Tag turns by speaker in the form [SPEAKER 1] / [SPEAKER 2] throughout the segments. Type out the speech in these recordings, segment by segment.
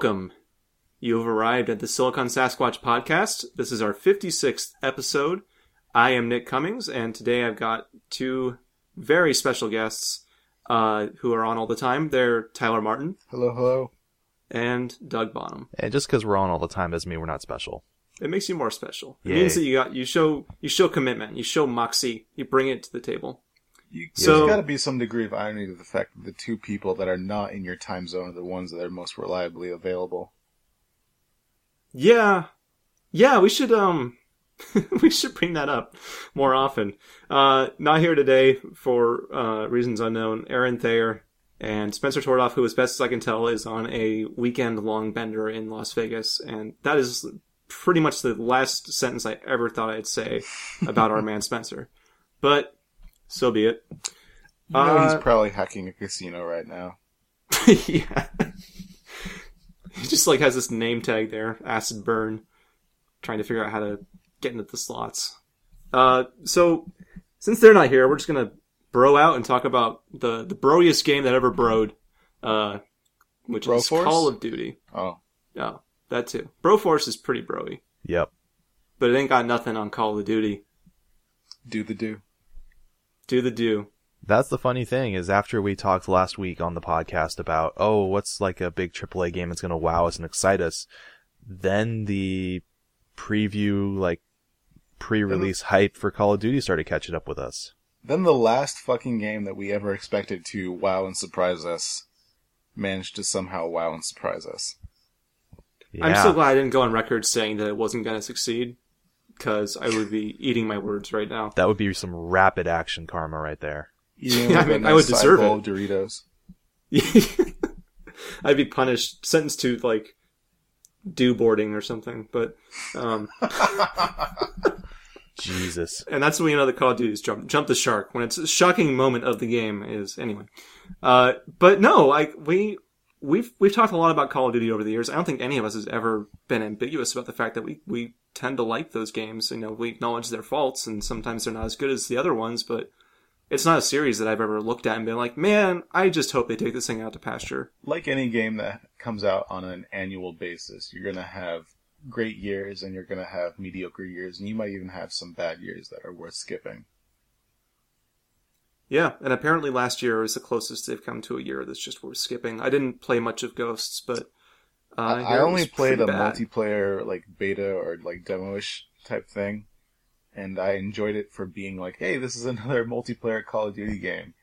[SPEAKER 1] there, and welcome. You have arrived at the Silicon Sasquatch podcast. This is our 56th episode. I am Nick Cummings, and today I've got two very special guests uh, who are on all the time. They're Tyler Martin
[SPEAKER 2] Hello, hello.
[SPEAKER 1] and Doug Bonham.
[SPEAKER 3] And just because we're on all the time doesn't mean we're not special.
[SPEAKER 1] It makes you more special. It
[SPEAKER 3] Yay.
[SPEAKER 1] means that you got you show you show commitment, you show moxie, you bring it to the table.
[SPEAKER 2] You,
[SPEAKER 1] So-
[SPEAKER 2] there's got to be some degree of irony to the fact that the two people that are not in your time zone are the ones that are most reliably available.
[SPEAKER 1] Yeah, yeah, we should um, we should bring that up more often. Uh, not here today for uh, reasons unknown. Aaron Thayer and Spencer Tordoff, who, as best as I can tell, is on a weekend-long bender in Las Vegas, and that is pretty much the last sentence I ever thought I'd say about our man Spencer. But so be it.
[SPEAKER 2] You know he's
[SPEAKER 1] Uh,
[SPEAKER 2] probably hacking a casino right now.
[SPEAKER 1] yeah. he just like has this name tag there, acid burn, trying to figure out how to get into the slots. Uh, so since they're not here, we're just gonna bro out and talk about the the broiest game that ever broed, uh, which is
[SPEAKER 2] Broforce?
[SPEAKER 1] Call of Duty.
[SPEAKER 2] Oh,
[SPEAKER 1] Yeah, that too. Broforce is pretty broy,
[SPEAKER 3] Yep.
[SPEAKER 1] but it ain't got nothing on Call of Duty.
[SPEAKER 2] do the do.
[SPEAKER 1] Do the do.
[SPEAKER 3] That's the funny thing is after we talked last week on the podcast about, oh, what's like a big AAA game that's going to wow us and excite us, then the preview, like pre-release hype for Call of Duty started catching up with us.
[SPEAKER 2] Then the last fucking game that we ever expected to wow and surprise us managed to somehow wow and surprise us.
[SPEAKER 3] Yeah.
[SPEAKER 1] I'm so glad I didn't go on record saying that it wasn't gonna succeed, because I would be eating my words right now.
[SPEAKER 3] That would be some rapid action karma right there.
[SPEAKER 2] Eating
[SPEAKER 1] Yeah, I
[SPEAKER 2] like a
[SPEAKER 1] mean, I would deserve
[SPEAKER 2] bowl
[SPEAKER 1] it.
[SPEAKER 2] of Doritos.
[SPEAKER 1] I'd be punished, sentenced to like do boarding or something. But um,
[SPEAKER 3] Jesus.
[SPEAKER 1] and that's when you know the Call of Duty is jump jump the shark when it's a shocking moment of the game is anyway. Uh, but no, like we we've we've talked a lot about Call of Duty over the years. I don't think any of us has ever been ambiguous about the fact that we we tend to like those games. You know, we acknowledge their faults and sometimes they're not as good as the other ones, but. It's not a series that I've ever looked at and been like, man, I just hope they take this thing out to pasture.
[SPEAKER 2] like any game that comes out on an annual basis, you're gonna have great years and you're gonna have mediocre years, and you might even have some bad years that are worth skipping.
[SPEAKER 1] Yeah, and apparently last year is the closest they've come to a year that's just worth skipping. I didn't play much of Ghosts, but uh,
[SPEAKER 2] I, I only played a
[SPEAKER 1] bad.
[SPEAKER 2] multiplayer like beta or like demo-ish type thing, and I enjoyed it for being like, hey, this is another multiplayer Call of Duty game,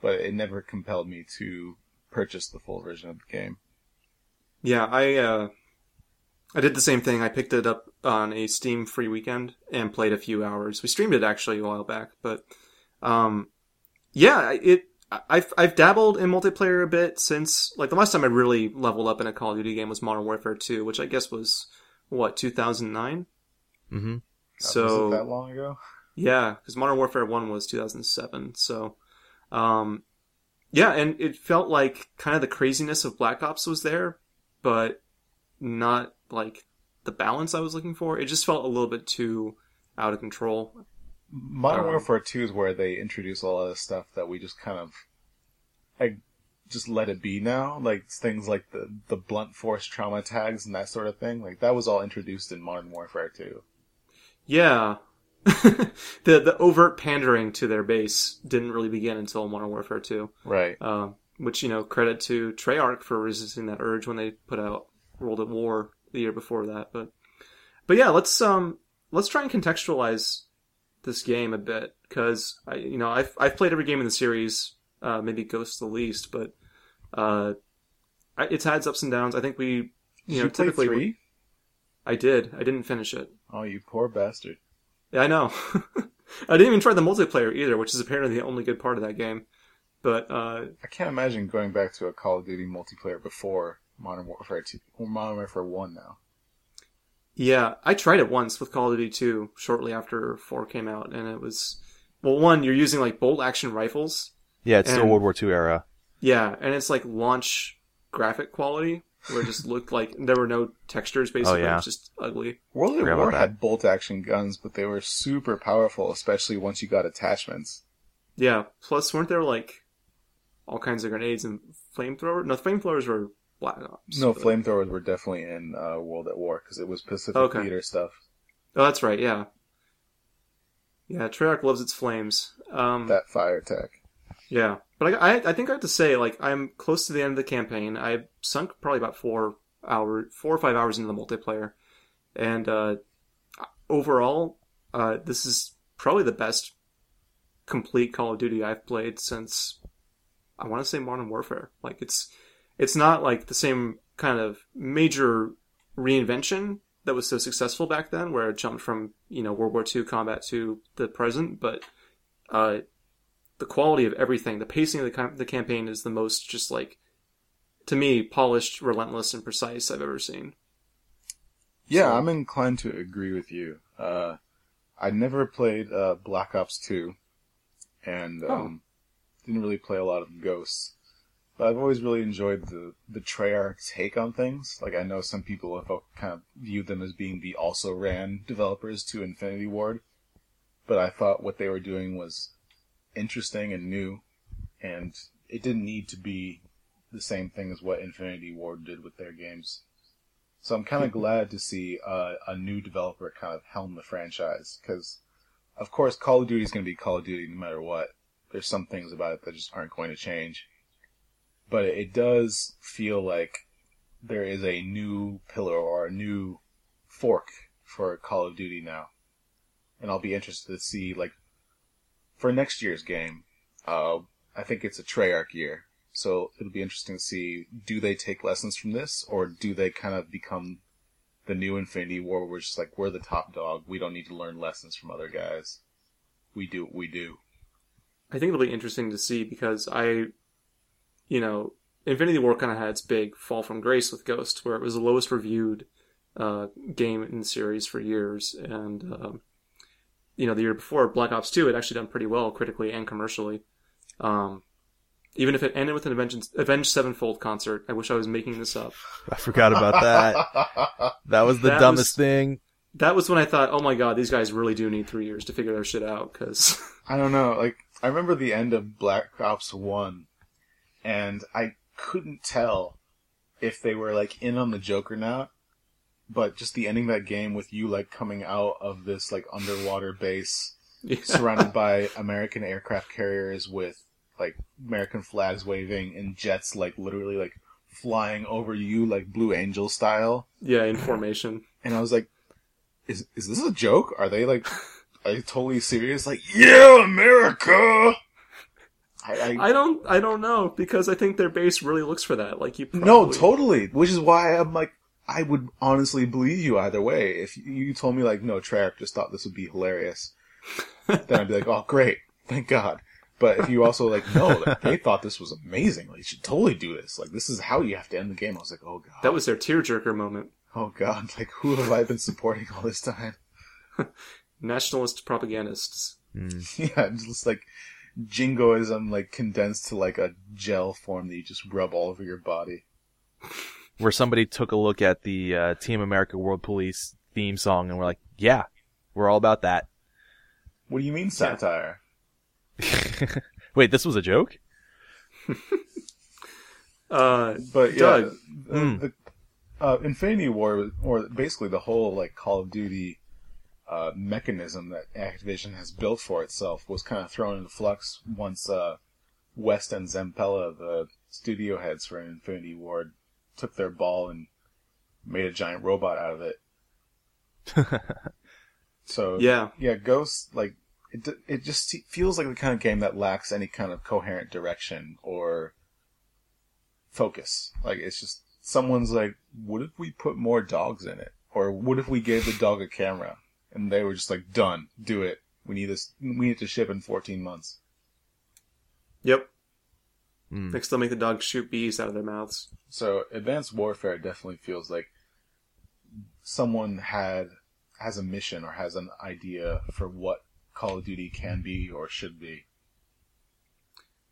[SPEAKER 2] but it never compelled me to purchase the full version of the game.
[SPEAKER 1] Yeah, I uh, I did the same thing. I picked it up on a Steam free weekend and played a few hours. We streamed it actually a while back, but um, yeah, it. I've I've dabbled in multiplayer a bit since like the last time I really leveled up in a Call of Duty game was Modern Warfare 2, which I guess was what 2009.
[SPEAKER 3] Mm-hmm.
[SPEAKER 2] God, was
[SPEAKER 1] So
[SPEAKER 2] that long ago?
[SPEAKER 1] Yeah, because Modern Warfare One was 2007. So, um, yeah, and it felt like kind of the craziness of Black Ops was there, but not like the balance I was looking for. It just felt a little bit too out of control.
[SPEAKER 2] Modern
[SPEAKER 1] Um,
[SPEAKER 2] Warfare 2 is where they introduce a lot of stuff that we just kind of like just let it be now. Like things like the the blunt force trauma tags and that sort of thing. Like that was all introduced in Modern Warfare 2.
[SPEAKER 1] Yeah. the the overt pandering to their base didn't really begin until Modern Warfare 2.
[SPEAKER 2] Right.
[SPEAKER 1] Um, which you know credit to Treyarch for resisting that urge when they put out World at War the year before that. But but yeah, let's um let's try and contextualize this game a bit because I you know I've I've played every game in the series, uh, maybe Ghost the least, but uh, I- it's had its ups and downs. I think we you know
[SPEAKER 2] you
[SPEAKER 1] typically
[SPEAKER 2] 3?
[SPEAKER 1] I did. I didn't finish it.
[SPEAKER 2] Oh, you poor bastard.
[SPEAKER 1] Yeah, I know. I didn't even try the multiplayer either, which is apparently the only good part of that game. But uh,
[SPEAKER 2] I can't imagine going back to a Call of Duty multiplayer before Modern Warfare 2 or Modern Warfare 1 now.
[SPEAKER 1] Yeah, I tried it once with Call of Duty 2 shortly after 4 came out, and it was well, one you're using like bolt action rifles.
[SPEAKER 3] Yeah, it's still World War II era.
[SPEAKER 1] Yeah, and it's like launch graphic quality where it just looked like there were no textures basically.
[SPEAKER 3] Oh, yeah.
[SPEAKER 1] It's just ugly.
[SPEAKER 2] World at
[SPEAKER 3] Forgot
[SPEAKER 2] War had bolt action guns, but they were super powerful, especially once you got attachments.
[SPEAKER 1] Yeah. Plus, weren't there like all kinds of grenades and flamethrower? No, flamethrowers were Black Ops.
[SPEAKER 2] No,
[SPEAKER 1] but-
[SPEAKER 2] flamethrowers were definitely in uh, World at War because it was Pacific
[SPEAKER 1] Okay.
[SPEAKER 2] Theater stuff.
[SPEAKER 1] Oh, that's right. Yeah. Yeah, Treyarch loves its flames. Um,
[SPEAKER 2] That fire tech.
[SPEAKER 1] Yeah, but I, I, I think I have to say, like, I'm close to the end of the campaign. I've sunk probably about four hour, four or five hours into the multiplayer, and uh, overall, uh, this is probably the best complete Call of Duty I've played since I want to say Modern Warfare. Like, it's it's not like the same kind of major reinvention that was so successful back then, where it jumped from you know World War II combat to the present, but uh, the quality of everything, the pacing of the, the campaign is the most just like, to me, polished, relentless, and precise I've ever seen.
[SPEAKER 2] Yeah,
[SPEAKER 1] So-
[SPEAKER 2] I'm inclined to agree with you. Uh, I never played uh, Black Ops 2, and
[SPEAKER 1] Oh.
[SPEAKER 2] um, didn't really play a lot of Ghosts. But I've always really enjoyed the the Treyarch take on things. Like I know some people have kind of viewed them as being the also ran developers to Infinity Ward, but I thought what they were doing was interesting and new, and it didn't need to be the same thing as what Infinity Ward did with their games. So I'm kind of glad to see uh, a new developer kind of helm the franchise because, of course, Call of Duty is going to be Call of Duty no matter what. There's some things about it that just aren't going to change, but it does feel like there is a new pillar or a new fork for Call of Duty now, and I'll be interested to see like for next year's game. Uh, I think it's a Treyarch year, so it'll be interesting to see do they take lessons from this or do they kind of become the new Infinity Ward where we're just like we're the top dog. We don't need to learn lessons from other guys. We do what we do.
[SPEAKER 1] I think it'll be interesting to see because I, you know, Infinity Ward kind of had its big fall from grace with Ghost, where it was the lowest reviewed uh, game in the series for years, and um, you know, the year before Black Ops Two had actually done pretty well critically and commercially. Um, even if it ended with an Avenged, Avenged Sevenfold concert, I wish I was making this up.
[SPEAKER 3] I forgot about that. That was the
[SPEAKER 1] That
[SPEAKER 3] dumbest
[SPEAKER 1] was-
[SPEAKER 3] thing.
[SPEAKER 1] That was when I thought, oh my god, these guys really do need three years to figure their shit out, because
[SPEAKER 2] I don't know. Like I remember the end of Black Ops One, and I couldn't tell if they were like in on the joke or not. But just the ending of that game with you like coming out of this like underwater base surrounded by American aircraft carriers with like American flags waving and jets like literally like flying over you like Blue Angel style.
[SPEAKER 1] yeah, in formation.
[SPEAKER 2] And I was like, is is this a joke? Are they like are they totally serious? Like, yeah, America. I, I,
[SPEAKER 1] I don't, I don't know because I think their base really looks for that. Like you, probably,
[SPEAKER 2] no, totally. Which is why I'm like, I would honestly believe you either way. If you told me like, no, Treyarch just thought this would be hilarious, then I'd be like, oh, great, thank God. But if you also like, no, like, they thought this was amazing. Like, you should totally do this. Like, this is how you have to end the game. I was like, oh god,
[SPEAKER 1] That was their tearjerker moment.
[SPEAKER 2] oh god. Like, who have I been supporting all this time?
[SPEAKER 1] Nationalist propagandists.
[SPEAKER 2] Yeah, just like jingoism, like condensed to like a gel form that you just rub all over your body.
[SPEAKER 3] Where somebody took a look at the uh, Team America World Police theme song and we're like, yeah, we're all about that.
[SPEAKER 2] What do you mean satire?
[SPEAKER 3] Wait, this was a joke?
[SPEAKER 1] Uh,
[SPEAKER 2] But yeah,
[SPEAKER 1] Doug.
[SPEAKER 2] the,
[SPEAKER 3] Mm.
[SPEAKER 2] the uh, Infinity Ward, or basically the whole like Call of Duty uh, mechanism that Activision has built for itself, was kind of thrown into flux once uh, West and Zampella, the studio heads for Infinity Ward, took their ball and made a giant robot out of it. So
[SPEAKER 1] yeah,
[SPEAKER 2] yeah, Ghost like it. It just feels like the kind of game that lacks any kind of coherent direction or focus. Like it's just someone's like, "What if we put more dogs in it?" Or "What if we gave the dog a camera?" And they were just like, "Done, do it. We need this. We need to ship in 14 months."
[SPEAKER 1] yep.
[SPEAKER 3] Mm.
[SPEAKER 1] Next, they'll make the dogs shoot bees out of their mouths.
[SPEAKER 2] So Advanced Warfare definitely feels like someone had has a mission or has an idea for what Call of Duty can be or should be.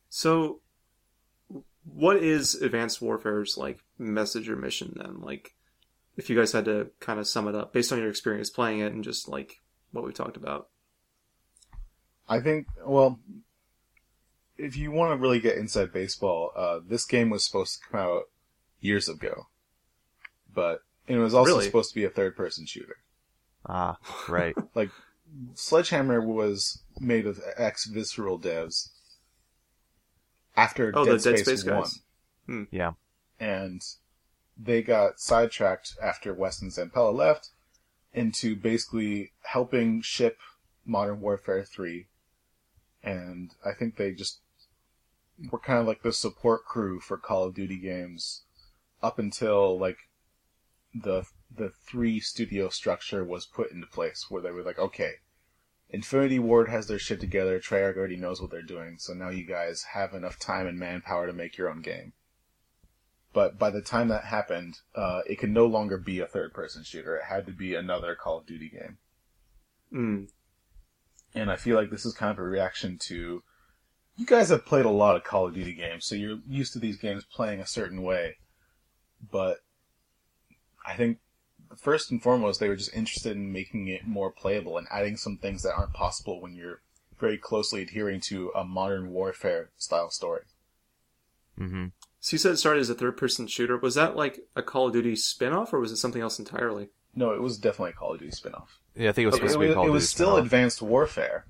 [SPEAKER 1] So, what is Advanced Warfare's like message or mission then? Like, if you guys had to kind of sum it up based on your experience playing it and just like what we talked about.
[SPEAKER 2] I think, well, if you want to really get inside baseball, uh, this game was supposed to come out years ago, but it was also
[SPEAKER 1] Really?
[SPEAKER 2] supposed to be a third-person shooter.
[SPEAKER 3] Ah, right.
[SPEAKER 2] Like Sledgehammer was made of ex Visceral devs after
[SPEAKER 1] Oh,
[SPEAKER 2] Dead
[SPEAKER 1] the Dead
[SPEAKER 2] Space,
[SPEAKER 1] Space guys.
[SPEAKER 2] One,
[SPEAKER 3] Yeah.
[SPEAKER 2] and they got sidetracked after West and Zampella left into basically helping ship Modern Warfare 3. And I think they just were kind of like the support crew for Call of Duty games up until like the the three studio structure was put into place where they were like, okay, Infinity Ward has their shit together, Treyarch already knows what they're doing, so now you guys have enough time and manpower to make your own game. But by the time that happened, uh, it could no longer be a third person shooter. It had to be another Call of Duty game.
[SPEAKER 1] Mm.
[SPEAKER 2] And I feel like this is kind of a reaction to you guys have played a lot of Call of Duty games, so you're used to these games playing a certain way. But I think first and foremost, they were just interested in making it more playable and adding some things that aren't possible when you're very closely adhering to a modern warfare style story.
[SPEAKER 3] hmm
[SPEAKER 1] So you said it started as a third-person shooter. Was that like a Call of Duty spin-off, or was it something else entirely?
[SPEAKER 2] No, it was definitely a Call of Duty spin-off.
[SPEAKER 3] Yeah, I think it was
[SPEAKER 2] It,
[SPEAKER 3] supposed to be
[SPEAKER 2] was-
[SPEAKER 3] called.
[SPEAKER 2] it was still
[SPEAKER 3] Duty
[SPEAKER 2] Advanced Warfare,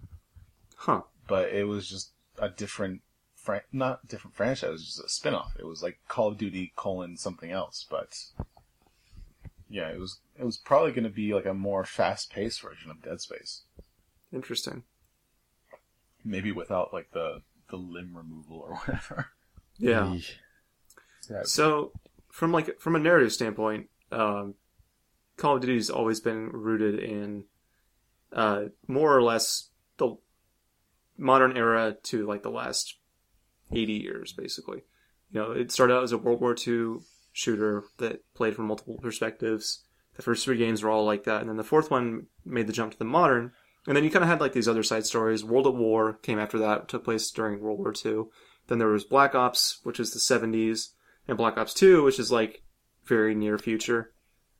[SPEAKER 1] Huh.
[SPEAKER 2] but it was just a different, fran- not different franchise, it was just a spin-off. It was like Call of Duty colon something else, but yeah, it was it was probably going to be like a more fast-paced version of Dead Space,
[SPEAKER 1] Interesting.
[SPEAKER 2] maybe without like the the limb removal or whatever.
[SPEAKER 1] Yeah.
[SPEAKER 3] Yeesh.
[SPEAKER 2] Yeah,
[SPEAKER 1] So, from like from a narrative standpoint, um, Call of Duty's always been rooted in uh, more or less the modern era to like the last eighty years, basically. You know, it started out as a World War II shooter that played from multiple perspectives. The first three games were all like that, and then the fourth one made the jump to the modern. And then you kind of had like these other side stories. World at War came after that, took place during World War II. Then there was Black Ops, which is the 70s, and Black Ops 2, which is like very near future,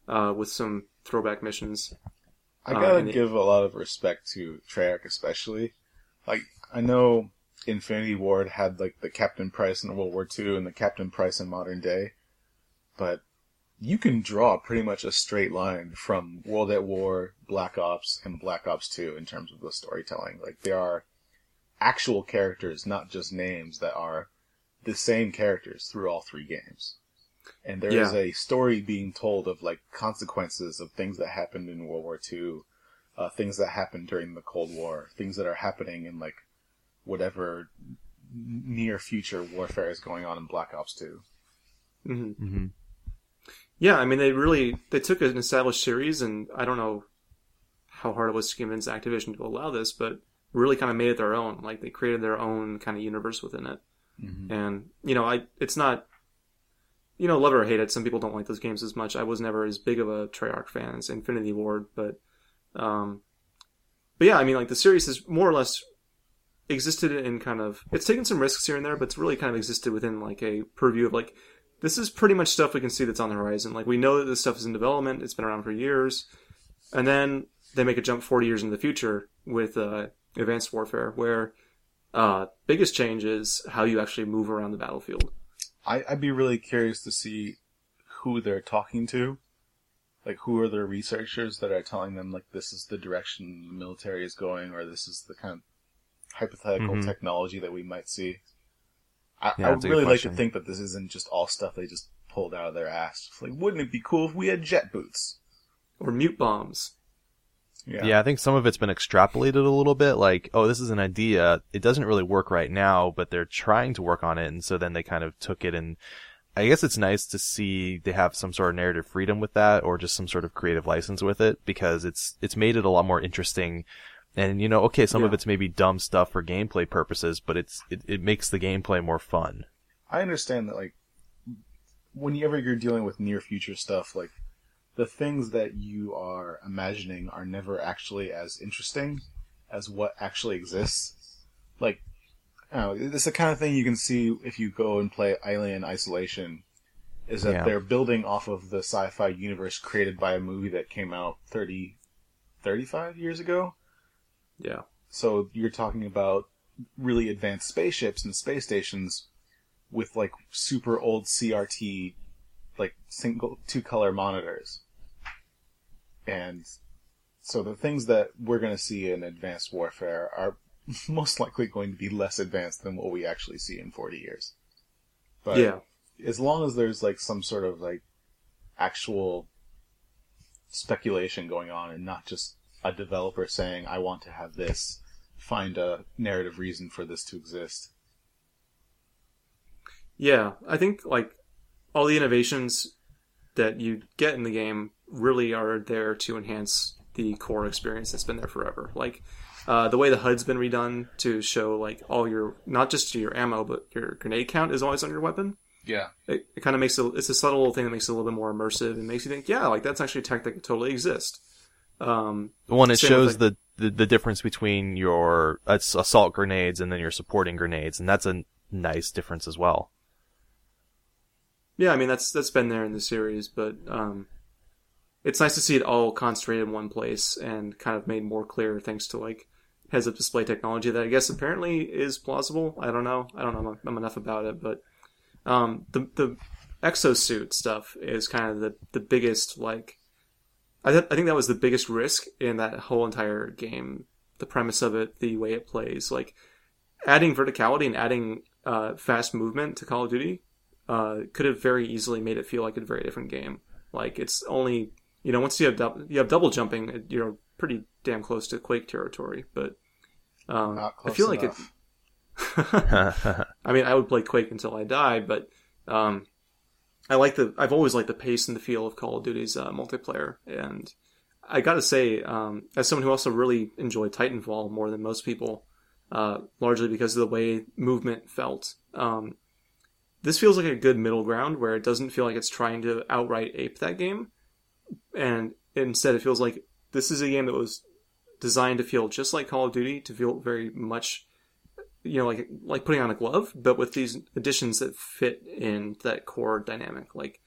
[SPEAKER 1] uh, with some throwback missions.
[SPEAKER 2] I
[SPEAKER 1] Uh,
[SPEAKER 2] gotta
[SPEAKER 1] it-
[SPEAKER 2] give a lot of respect to Treyarch, especially. Like, I know Infinity Ward had like the Captain Price in World War II and the Captain Price in modern day, but you can draw pretty much a straight line from World at War, Black Ops, and Black Ops 2 in terms of the storytelling. Like, there are actual characters, not just names, that are the same characters through all three games. And there is
[SPEAKER 1] Yeah.
[SPEAKER 2] a story being told of like consequences of things that happened in World War II, uh, things that happened during the Cold War, things that are happening in like whatever near future warfare is going on in Black Ops 2.
[SPEAKER 1] hmm
[SPEAKER 3] hmm
[SPEAKER 1] Yeah, I mean, they really they took an established series, and I don't know how hard it was to convince Activision to allow this, but really kind of made it their own. Like they created their own kind of universe within it.
[SPEAKER 2] Mm-hmm.
[SPEAKER 1] And you know, I it's not you know love it or hate it. Some people don't like those games as much. I was never as big of a Treyarch fan as Infinity Ward, but um, but yeah, I mean, like the series has more or less existed in kind of it's taken some risks here and there, but it's really kind of existed within like a purview of like this is pretty much stuff we can see that's on the horizon. Like we know that this stuff is in development; it's been around for years, and then they make a jump forty years in the future with uh, Advanced Warfare, where uh, biggest change is how you actually move around the battlefield.
[SPEAKER 2] I, I'd be really curious to see who they're talking to. Like, who are the researchers that are telling them, like, this is the direction the military is going, or this is the kind of hypothetical
[SPEAKER 3] Mhm.
[SPEAKER 2] technology that we might see? I,
[SPEAKER 3] Yeah,
[SPEAKER 2] I would really like to think that this isn't just all stuff they just pulled out of their ass. Like, wouldn't it be cool if we had jet boots?
[SPEAKER 1] Or mute bombs.
[SPEAKER 3] Yeah. I think some of it's been extrapolated a little bit. Like, oh, this is an idea. It doesn't really work right now, but they're trying to work on it, and so then they kind of took it and. I guess it's nice to see they have some sort of narrative freedom with that, or just some sort of creative license with it, because it's it's made it a lot more interesting. And you know, okay, some of it's maybe dumb stuff for gameplay purposes, but it's it, it makes the gameplay more fun.
[SPEAKER 2] I understand that, like, whenever you're dealing with near future stuff, like, the things that you are imagining are never actually as interesting as what actually exists. Like, I don't know, it's the kind of thing you can see if you go and play Alien Isolation, is that
[SPEAKER 3] Yeah.
[SPEAKER 2] they're building off of the sci-fi universe created by a movie that came out 30, 35 years ago.
[SPEAKER 1] Yeah.
[SPEAKER 2] So you're talking about really advanced spaceships and space stations with like super old CRT like single two color monitors. And so the things that we're going to see in Advanced Warfare are most likely going to be less advanced than what we actually see in 40 years. But
[SPEAKER 1] yeah.
[SPEAKER 2] as long as there's like some sort of like actual speculation going on and not just a developer saying, I want to have this, find a narrative reason for this to exist.
[SPEAKER 1] Yeah, I think like all the innovations that you get in the game really are there to enhance the core experience that's been there forever. Like uh, the way the HUD's been redone to show like all your not just your ammo but your grenade count is always on your weapon.
[SPEAKER 2] Yeah.
[SPEAKER 1] It, it kind of makes it it's a subtle little thing that makes it a little bit more immersive and makes you think, yeah, like that's actually a tech that could totally exist. Um,
[SPEAKER 3] One, it shows
[SPEAKER 1] with,
[SPEAKER 3] the, the the difference between your assault grenades and then your supporting grenades, and that's a nice difference as well.
[SPEAKER 1] Yeah, I mean that's that's been there in the series, but um, it's nice to see it all concentrated in one place and kind of made more clear thanks to like heads-up display technology that I guess apparently is plausible. I don't know. I don't know I'm enough about it, but um, the the exosuit stuff is kind of the the biggest like I th- I think that was the biggest risk in that whole entire game. The premise of it, the way it plays, like adding verticality and adding uh, fast movement to Call of Duty uh, could have very easily made it feel like a very different game. Like it's only you know once you have dou- you have double jumping, you're pretty damn close to Quake territory. But um, I feel like it. I mean, I would play Quake until I die, but um, I like the. I've always liked the pace and the feel of Call of Duty's uh, multiplayer, and I got to say, um, as someone who also really enjoyed Titanfall more than most people, uh, largely because of the way movement felt. Um, this feels like a good middle ground where it doesn't feel like it's trying to outright ape that game, and instead it feels like this is a game that was designed to feel just like Call of Duty, to feel very much, you know, like like putting on a glove, but with these additions that fit in that core dynamic, like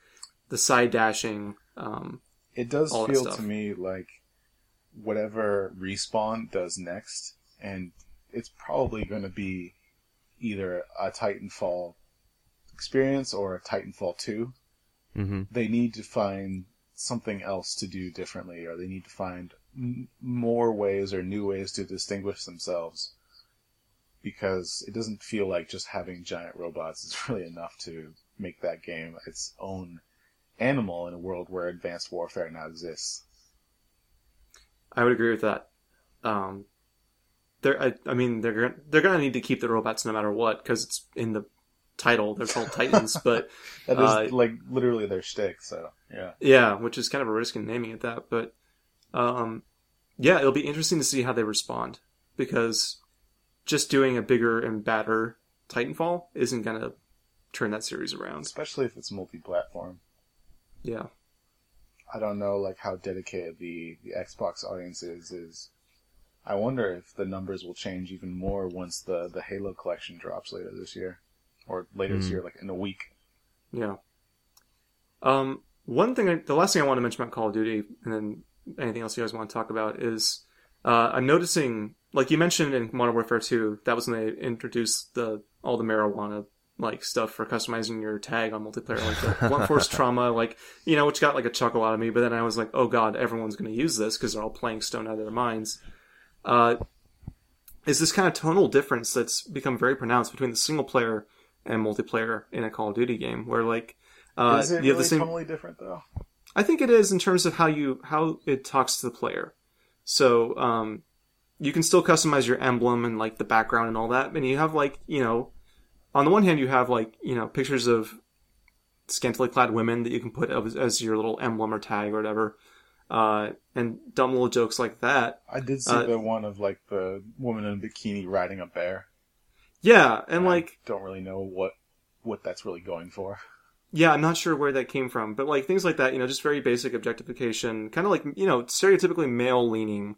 [SPEAKER 1] the side dashing. Um,
[SPEAKER 2] It does
[SPEAKER 1] all that
[SPEAKER 2] feel
[SPEAKER 1] stuff.
[SPEAKER 2] to me like whatever Respawn does next, and it's probably going to be either a Titanfall experience or a Titanfall 2.
[SPEAKER 3] hmm
[SPEAKER 2] They need to find something else to do differently, or they need to find m- more ways or new ways to distinguish themselves. Because it doesn't feel like just having giant robots is really enough to make that game its own animal in a world where advanced warfare now exists.
[SPEAKER 1] I would agree with that. Um, they're, I, I mean, they're they're gonna need to keep the robots no matter what because it's in the title. They're called Titans, but
[SPEAKER 2] That is
[SPEAKER 1] Uh,
[SPEAKER 2] like literally their shtick. So yeah,
[SPEAKER 1] yeah, which is kind of a risk in naming it that. But um, yeah, it'll be interesting to see how they respond because just doing a bigger and badder Titanfall isn't gonna turn that series around.
[SPEAKER 2] especially if it's multi-platform.
[SPEAKER 1] Yeah,
[SPEAKER 2] I don't know like how dedicated the, the Xbox audience is. Is I wonder if the numbers will change even more once the the Halo collection drops later this year, or later this
[SPEAKER 3] Hmm.
[SPEAKER 2] year, like in a week.
[SPEAKER 1] yeah. Um, one thing, I, the last thing I want to mention about Call of Duty, and then anything else you guys want to talk about is uh, I'm noticing, like you mentioned in Modern Warfare 2, that was when they introduced the all the marijuana like stuff for customizing your tag on multiplayer, like the blunt force trauma, like you know, which got like a chuckle out of me. But then I was like, oh god, everyone's going to use this because they're all playing stone out of their minds. Uh, is this kind of tonal difference that's become very pronounced between the single player and multiplayer in a Call of Duty game, where like uh,
[SPEAKER 2] is it
[SPEAKER 1] you have
[SPEAKER 2] really
[SPEAKER 1] the same.
[SPEAKER 2] totally different though?
[SPEAKER 1] I think it is in terms of how you how it talks to the player. So um, you can still customize your emblem and like the background and all that, and you have like you know, on the one hand you have like you know pictures of scantily clad women that you can put as, as your little emblem or tag or whatever, uh, and dumb little jokes like that.
[SPEAKER 2] I did see
[SPEAKER 1] Uh,
[SPEAKER 2] the one of like the woman in a bikini riding a bear.
[SPEAKER 1] Yeah, and like
[SPEAKER 2] I don't really know what what that's really going for.
[SPEAKER 1] Yeah, I'm not sure where that came from, but like things like that, you know, just very basic objectification, kind of like, you know, stereotypically male leaning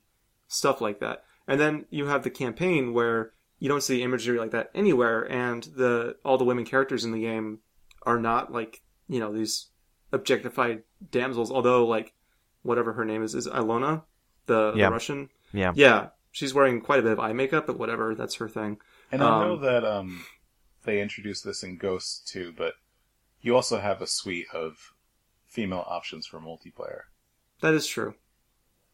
[SPEAKER 1] stuff like that. And then you have the campaign where you don't see imagery like that anywhere, and the all the women characters in the game are not like, you know, these objectified damsels, although like whatever her name is, is Ilona, the, the Russian.
[SPEAKER 3] Yeah.
[SPEAKER 1] Yeah. She's wearing quite a bit of eye makeup, but whatever, that's her thing.
[SPEAKER 2] And I know
[SPEAKER 1] Um,
[SPEAKER 2] that um, they introduced this in Ghosts too, but you also have a suite of female options for multiplayer.
[SPEAKER 1] That is true.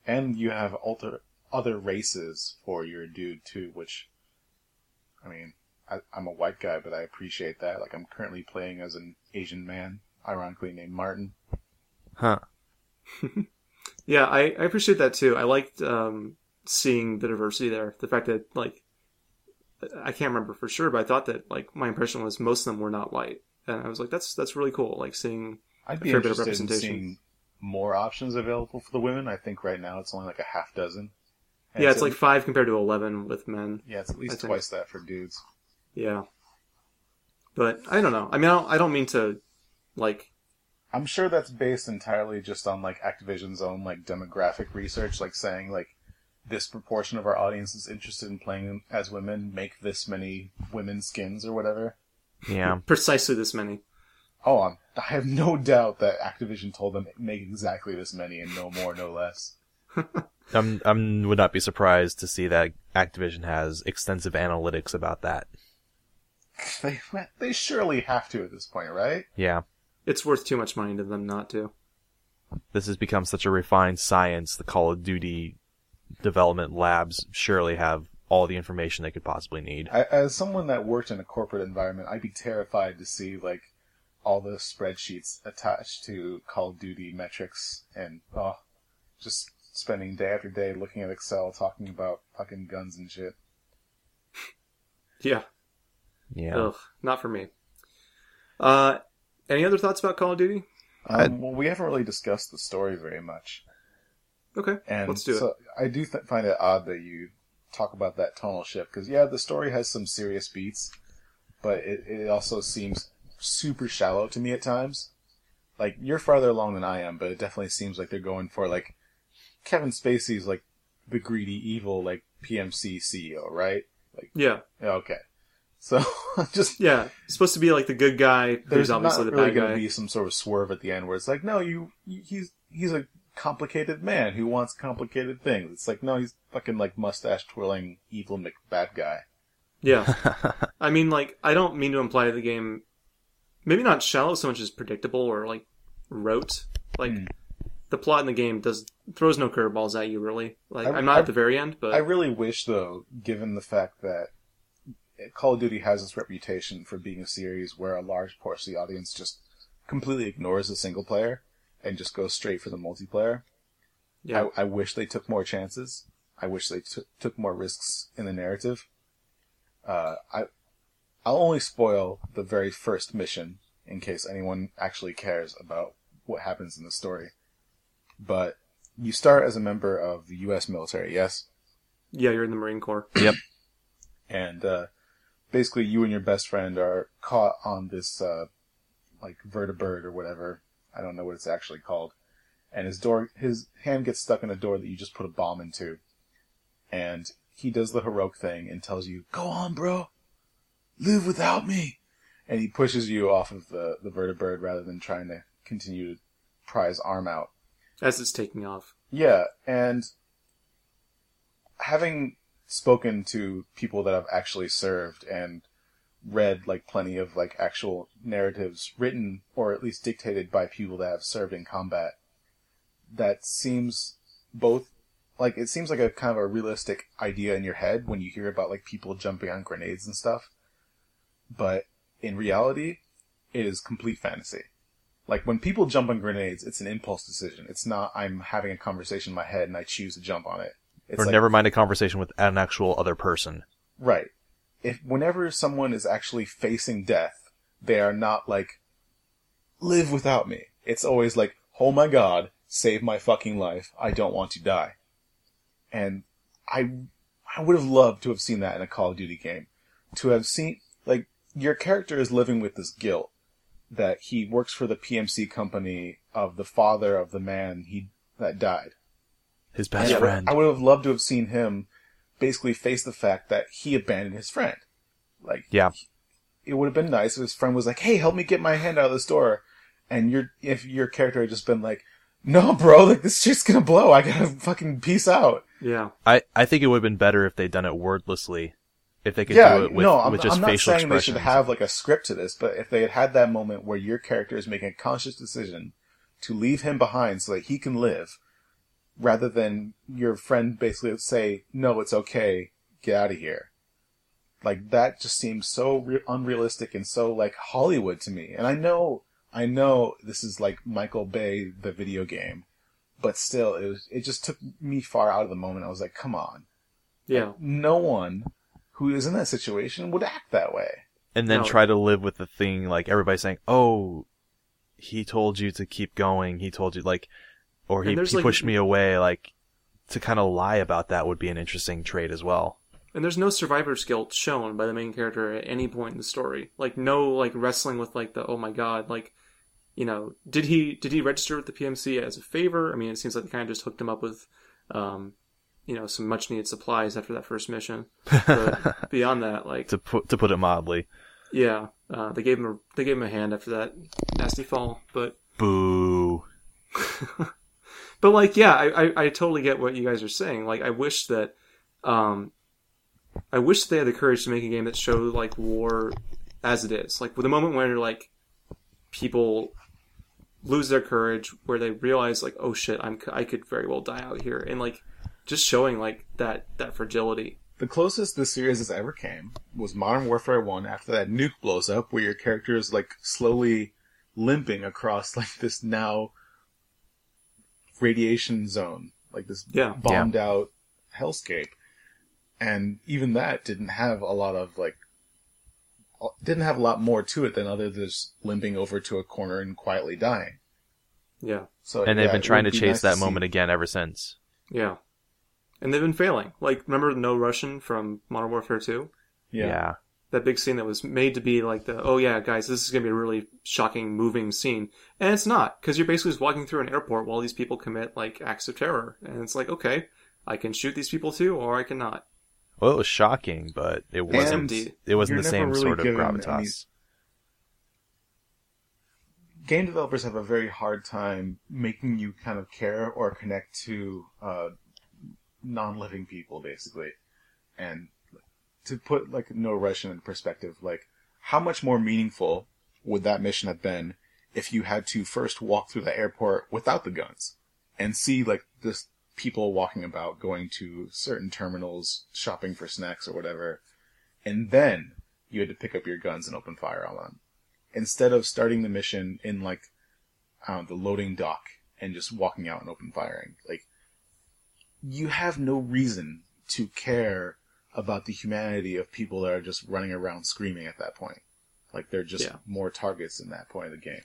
[SPEAKER 2] And you have alter, other races for your dude too, which, I mean, I, I'm a white guy, but I appreciate that. Like I'm currently playing as an Asian man, ironically named Martin.
[SPEAKER 3] Huh.
[SPEAKER 1] Yeah, I, I appreciate that too. I liked um, seeing the diversity there. The fact that like I can't remember for sure, but I thought that like my impression was most of them were not white, and I was like, that's that's really cool. Like seeing
[SPEAKER 2] I'd be
[SPEAKER 1] fair bit of
[SPEAKER 2] interested in
[SPEAKER 1] representation.
[SPEAKER 2] seeing more options available for the women. I think right now it's only like a half dozen. And
[SPEAKER 1] yeah, it's
[SPEAKER 2] at-
[SPEAKER 1] like five compared to eleven with men.
[SPEAKER 2] yeah, it's at least twice that for dudes.
[SPEAKER 1] Yeah, but I don't know. I mean, I don't, I don't mean to like
[SPEAKER 2] I'm sure that's based entirely just on like Activision's own like demographic research, like saying like this proportion of our audience is interested in playing as women, make this many women skins or whatever.
[SPEAKER 3] Yeah.
[SPEAKER 1] precisely this many.
[SPEAKER 2] Oh, I'm, I have no doubt that Activision told them make exactly this many and no more, no less.
[SPEAKER 3] I'm I'm would not be surprised to see that Activision has extensive analytics about that.
[SPEAKER 2] They they surely have to at this point, right?
[SPEAKER 3] Yeah.
[SPEAKER 1] It's worth too much money to them not to.
[SPEAKER 3] This has become such a refined science. The Call of Duty development labs surely have all the information they could possibly need.
[SPEAKER 2] I, as someone that worked in a corporate environment, I'd be terrified to see like all the spreadsheets attached to Call of Duty metrics and oh, just spending day after day looking at Excel talking about fucking guns and shit.
[SPEAKER 1] Yeah,
[SPEAKER 3] Yeah.
[SPEAKER 1] ugh, not for me. Uh, any other thoughts about Call of Duty?
[SPEAKER 3] I-
[SPEAKER 2] Um, well, we haven't really discussed the story very much,
[SPEAKER 1] Okay,
[SPEAKER 2] and
[SPEAKER 1] let's do it.
[SPEAKER 2] so I do th- find it odd that you talk about that tonal shift because yeah, the story has some serious beats, but it, it also seems super shallow to me at times. Like you're farther along than I am, but it definitely seems like they're going for like Kevin Spacey's like the greedy evil like PMC CEO, right? Like
[SPEAKER 1] Yeah,
[SPEAKER 2] okay, so just
[SPEAKER 1] yeah. It's supposed to be like the good guy who's
[SPEAKER 2] there's not
[SPEAKER 1] obviously the
[SPEAKER 2] really going to be some sort of swerve at the end where it's like, no, you he's he's a complicated man who wants complicated things. It's like, no, he's fucking like mustache twirling evil Mc bad guy.
[SPEAKER 1] Yeah, I mean, like, I don't mean to imply the game, maybe not shallow so much as predictable or like rote. Like,
[SPEAKER 2] Hmm.
[SPEAKER 1] the plot in the game does throws no curveballs at you really. Like,
[SPEAKER 2] I-
[SPEAKER 1] I, am not
[SPEAKER 2] I-
[SPEAKER 1] at the very end, but
[SPEAKER 2] I really wish, though, given the fact that Call of Duty has this reputation for being a series where a large portion of the audience just completely ignores the single player and just go straight for the multiplayer.
[SPEAKER 1] yeah,
[SPEAKER 2] I, I wish they took more chances. I wish they t- took more risks in the narrative. Uh, I, I'll only spoil the very first mission in case anyone actually cares about what happens in the story. But you start as a member of the U.S. military, yes,
[SPEAKER 1] yeah, you're in the Marine Corps. Yep.
[SPEAKER 2] And uh, basically you and your best friend are caught on this uh, like vertibird or whatever. I don't know what it's actually called. And his door, his hand gets stuck in a door that you just put a bomb into, and he does the heroic thing and tells you, "Go on, bro, live without me," and he pushes you off of the the vertibird rather than trying to continue to pry his arm out.
[SPEAKER 1] as it's taking off.
[SPEAKER 2] Yeah, and having spoken to people that I've actually served and read like plenty of like actual narratives written or at least dictated by people that have served in combat, that seems both like it seems like a kind of a realistic idea in your head when you hear about like people jumping on grenades and stuff. But in reality, it is complete fantasy. Like when people jump on grenades, it's an impulse decision. It's not I'm having a conversation in my head and I choose to jump on it. It's
[SPEAKER 3] or
[SPEAKER 2] like,
[SPEAKER 3] never mind a conversation with an actual other person.
[SPEAKER 2] right. If whenever someone is actually facing death, they are not like live without me. It's always like, "Oh my god, save my fucking life. I don't want to die." And I I would have loved to have seen that in a Call of Duty game. To have seen like your character is living with this guilt that he works for the PMC company of the father of the man he that died.
[SPEAKER 3] His best
[SPEAKER 2] I
[SPEAKER 3] friend.
[SPEAKER 2] I would have loved to have seen him basically face the fact that he abandoned his friend. Like,
[SPEAKER 3] Yeah.
[SPEAKER 2] it would have been nice if his friend was like, "Hey, help me get my hand out of this door," and your if your character had just been like, "No, bro, like this shit's gonna blow. I gotta fucking peace out."
[SPEAKER 1] Yeah,
[SPEAKER 3] I, I think it would have been better if they'd done it wordlessly. If they could
[SPEAKER 2] yeah,
[SPEAKER 3] do it with,
[SPEAKER 2] no, I'm,
[SPEAKER 3] with just
[SPEAKER 2] I'm not
[SPEAKER 3] facial
[SPEAKER 2] saying they should have like a script to this, but if they had had that moment where your character is making a conscious decision to leave him behind so that he can live, rather than your friend basically say, "No, it's okay, get out of here." Like that just seems so re- unrealistic and so like Hollywood to me. And I know, I know this is like Michael Bay, the video game, but still, it was it just took me far out of the moment. I was like, "Come on."
[SPEAKER 1] Yeah.
[SPEAKER 2] no one who is in that situation would act that way.
[SPEAKER 3] and then
[SPEAKER 1] No.
[SPEAKER 3] try to live with the thing like everybody saying, "Oh, he told you to keep going. He told you like, or he, he
[SPEAKER 1] like-
[SPEAKER 3] pushed me away." Like to kind of lie about that would be an interesting trait as well.
[SPEAKER 1] And there's no survivor's guilt shown by the main character at any point in the story. Like no like wrestling with like the oh my god, like you know, did he did he register with the PMC as a favor? I mean, it seems like they kind of just hooked him up with um you know, some much needed supplies after that first mission. But beyond that, like
[SPEAKER 3] to put to put it mildly.
[SPEAKER 1] yeah, uh, they gave him a, they gave him a hand after that nasty fall, but
[SPEAKER 3] Boo.
[SPEAKER 1] but like yeah I, I i totally get what you guys are saying. Like i wish that um i wish they had the courage to make a game that showed like war as it is. Like with a moment where like people lose their courage where they realize like oh shit i'm i could very well die out here. And like just showing like that that fragility.
[SPEAKER 2] The closest this series has ever came was Modern Warfare 1 after that nuke blows up where your character is like slowly limping across like this now radiation zone, like this
[SPEAKER 1] Yeah.
[SPEAKER 2] bombed out hellscape. And even that didn't have a lot of like didn't have a lot more to it than other than just limping over to a corner and quietly dying.
[SPEAKER 1] yeah
[SPEAKER 2] So
[SPEAKER 3] And they've
[SPEAKER 2] yeah,
[SPEAKER 3] been trying to
[SPEAKER 2] be
[SPEAKER 3] chase
[SPEAKER 2] nice
[SPEAKER 3] that
[SPEAKER 2] see-
[SPEAKER 3] moment again ever since.
[SPEAKER 1] yeah and they've been failing like remember no russian from modern warfare 2
[SPEAKER 3] Yeah.
[SPEAKER 2] Yeah.
[SPEAKER 1] That big scene that was made to be like the oh yeah guys this is gonna be a really shocking moving scene and it's not because you're basically just walking through an airport while these people commit like acts of terror and it's like okay i can shoot these people too or i cannot
[SPEAKER 3] Well, it was shocking, but it wasn't.
[SPEAKER 1] empty.
[SPEAKER 3] It wasn't the same
[SPEAKER 2] really
[SPEAKER 3] sort of gravitas.
[SPEAKER 2] any- game developers have a very hard time making you kind of care or connect to uh, non-living people, basically. And to put like no Russian in perspective, like how much more meaningful would that mission have been if you had to first walk through the airport without the guns and see like just people walking about, going to certain terminals, shopping for snacks or whatever, and then you had to pick up your guns and open fire on them instead of starting the mission in like the loading dock and just walking out and open firing. Like you have no reason to care about the humanity of people that are just running around screaming at that point. Like they're just
[SPEAKER 1] Yeah.
[SPEAKER 2] more targets in that point of the game.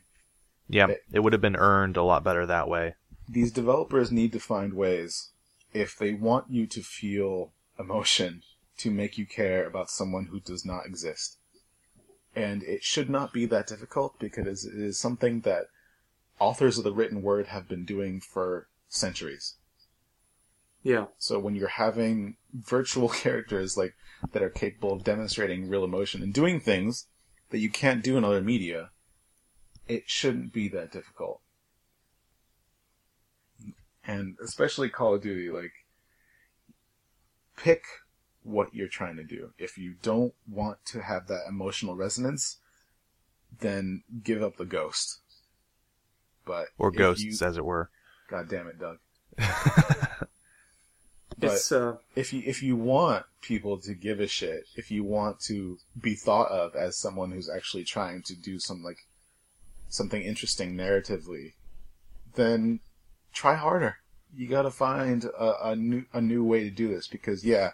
[SPEAKER 3] yeah,
[SPEAKER 2] It-
[SPEAKER 3] it would have been earned a lot better that way.
[SPEAKER 2] These developers need to find ways if they want you to feel emotion to make you care about someone who does not exist. And it should not be that difficult because it is something that authors of the written word have been doing for centuries.
[SPEAKER 1] Yeah
[SPEAKER 2] So when you're having virtual characters like that are capable of demonstrating real emotion and doing things that you can't do in other media, it shouldn't be that difficult. And especially Call of Duty, like pick what you're trying to do. If you don't want to have that emotional resonance, then give up the ghost. But
[SPEAKER 3] Or ghosts,
[SPEAKER 2] you-
[SPEAKER 3] as it were.
[SPEAKER 2] God damn it, Doug.
[SPEAKER 1] it's uh
[SPEAKER 2] if you if you want people to give a shit, if you want to be thought of as someone who's actually trying to do some like something interesting narratively, then try harder. You got to find a, a new a new way to do this because yeah,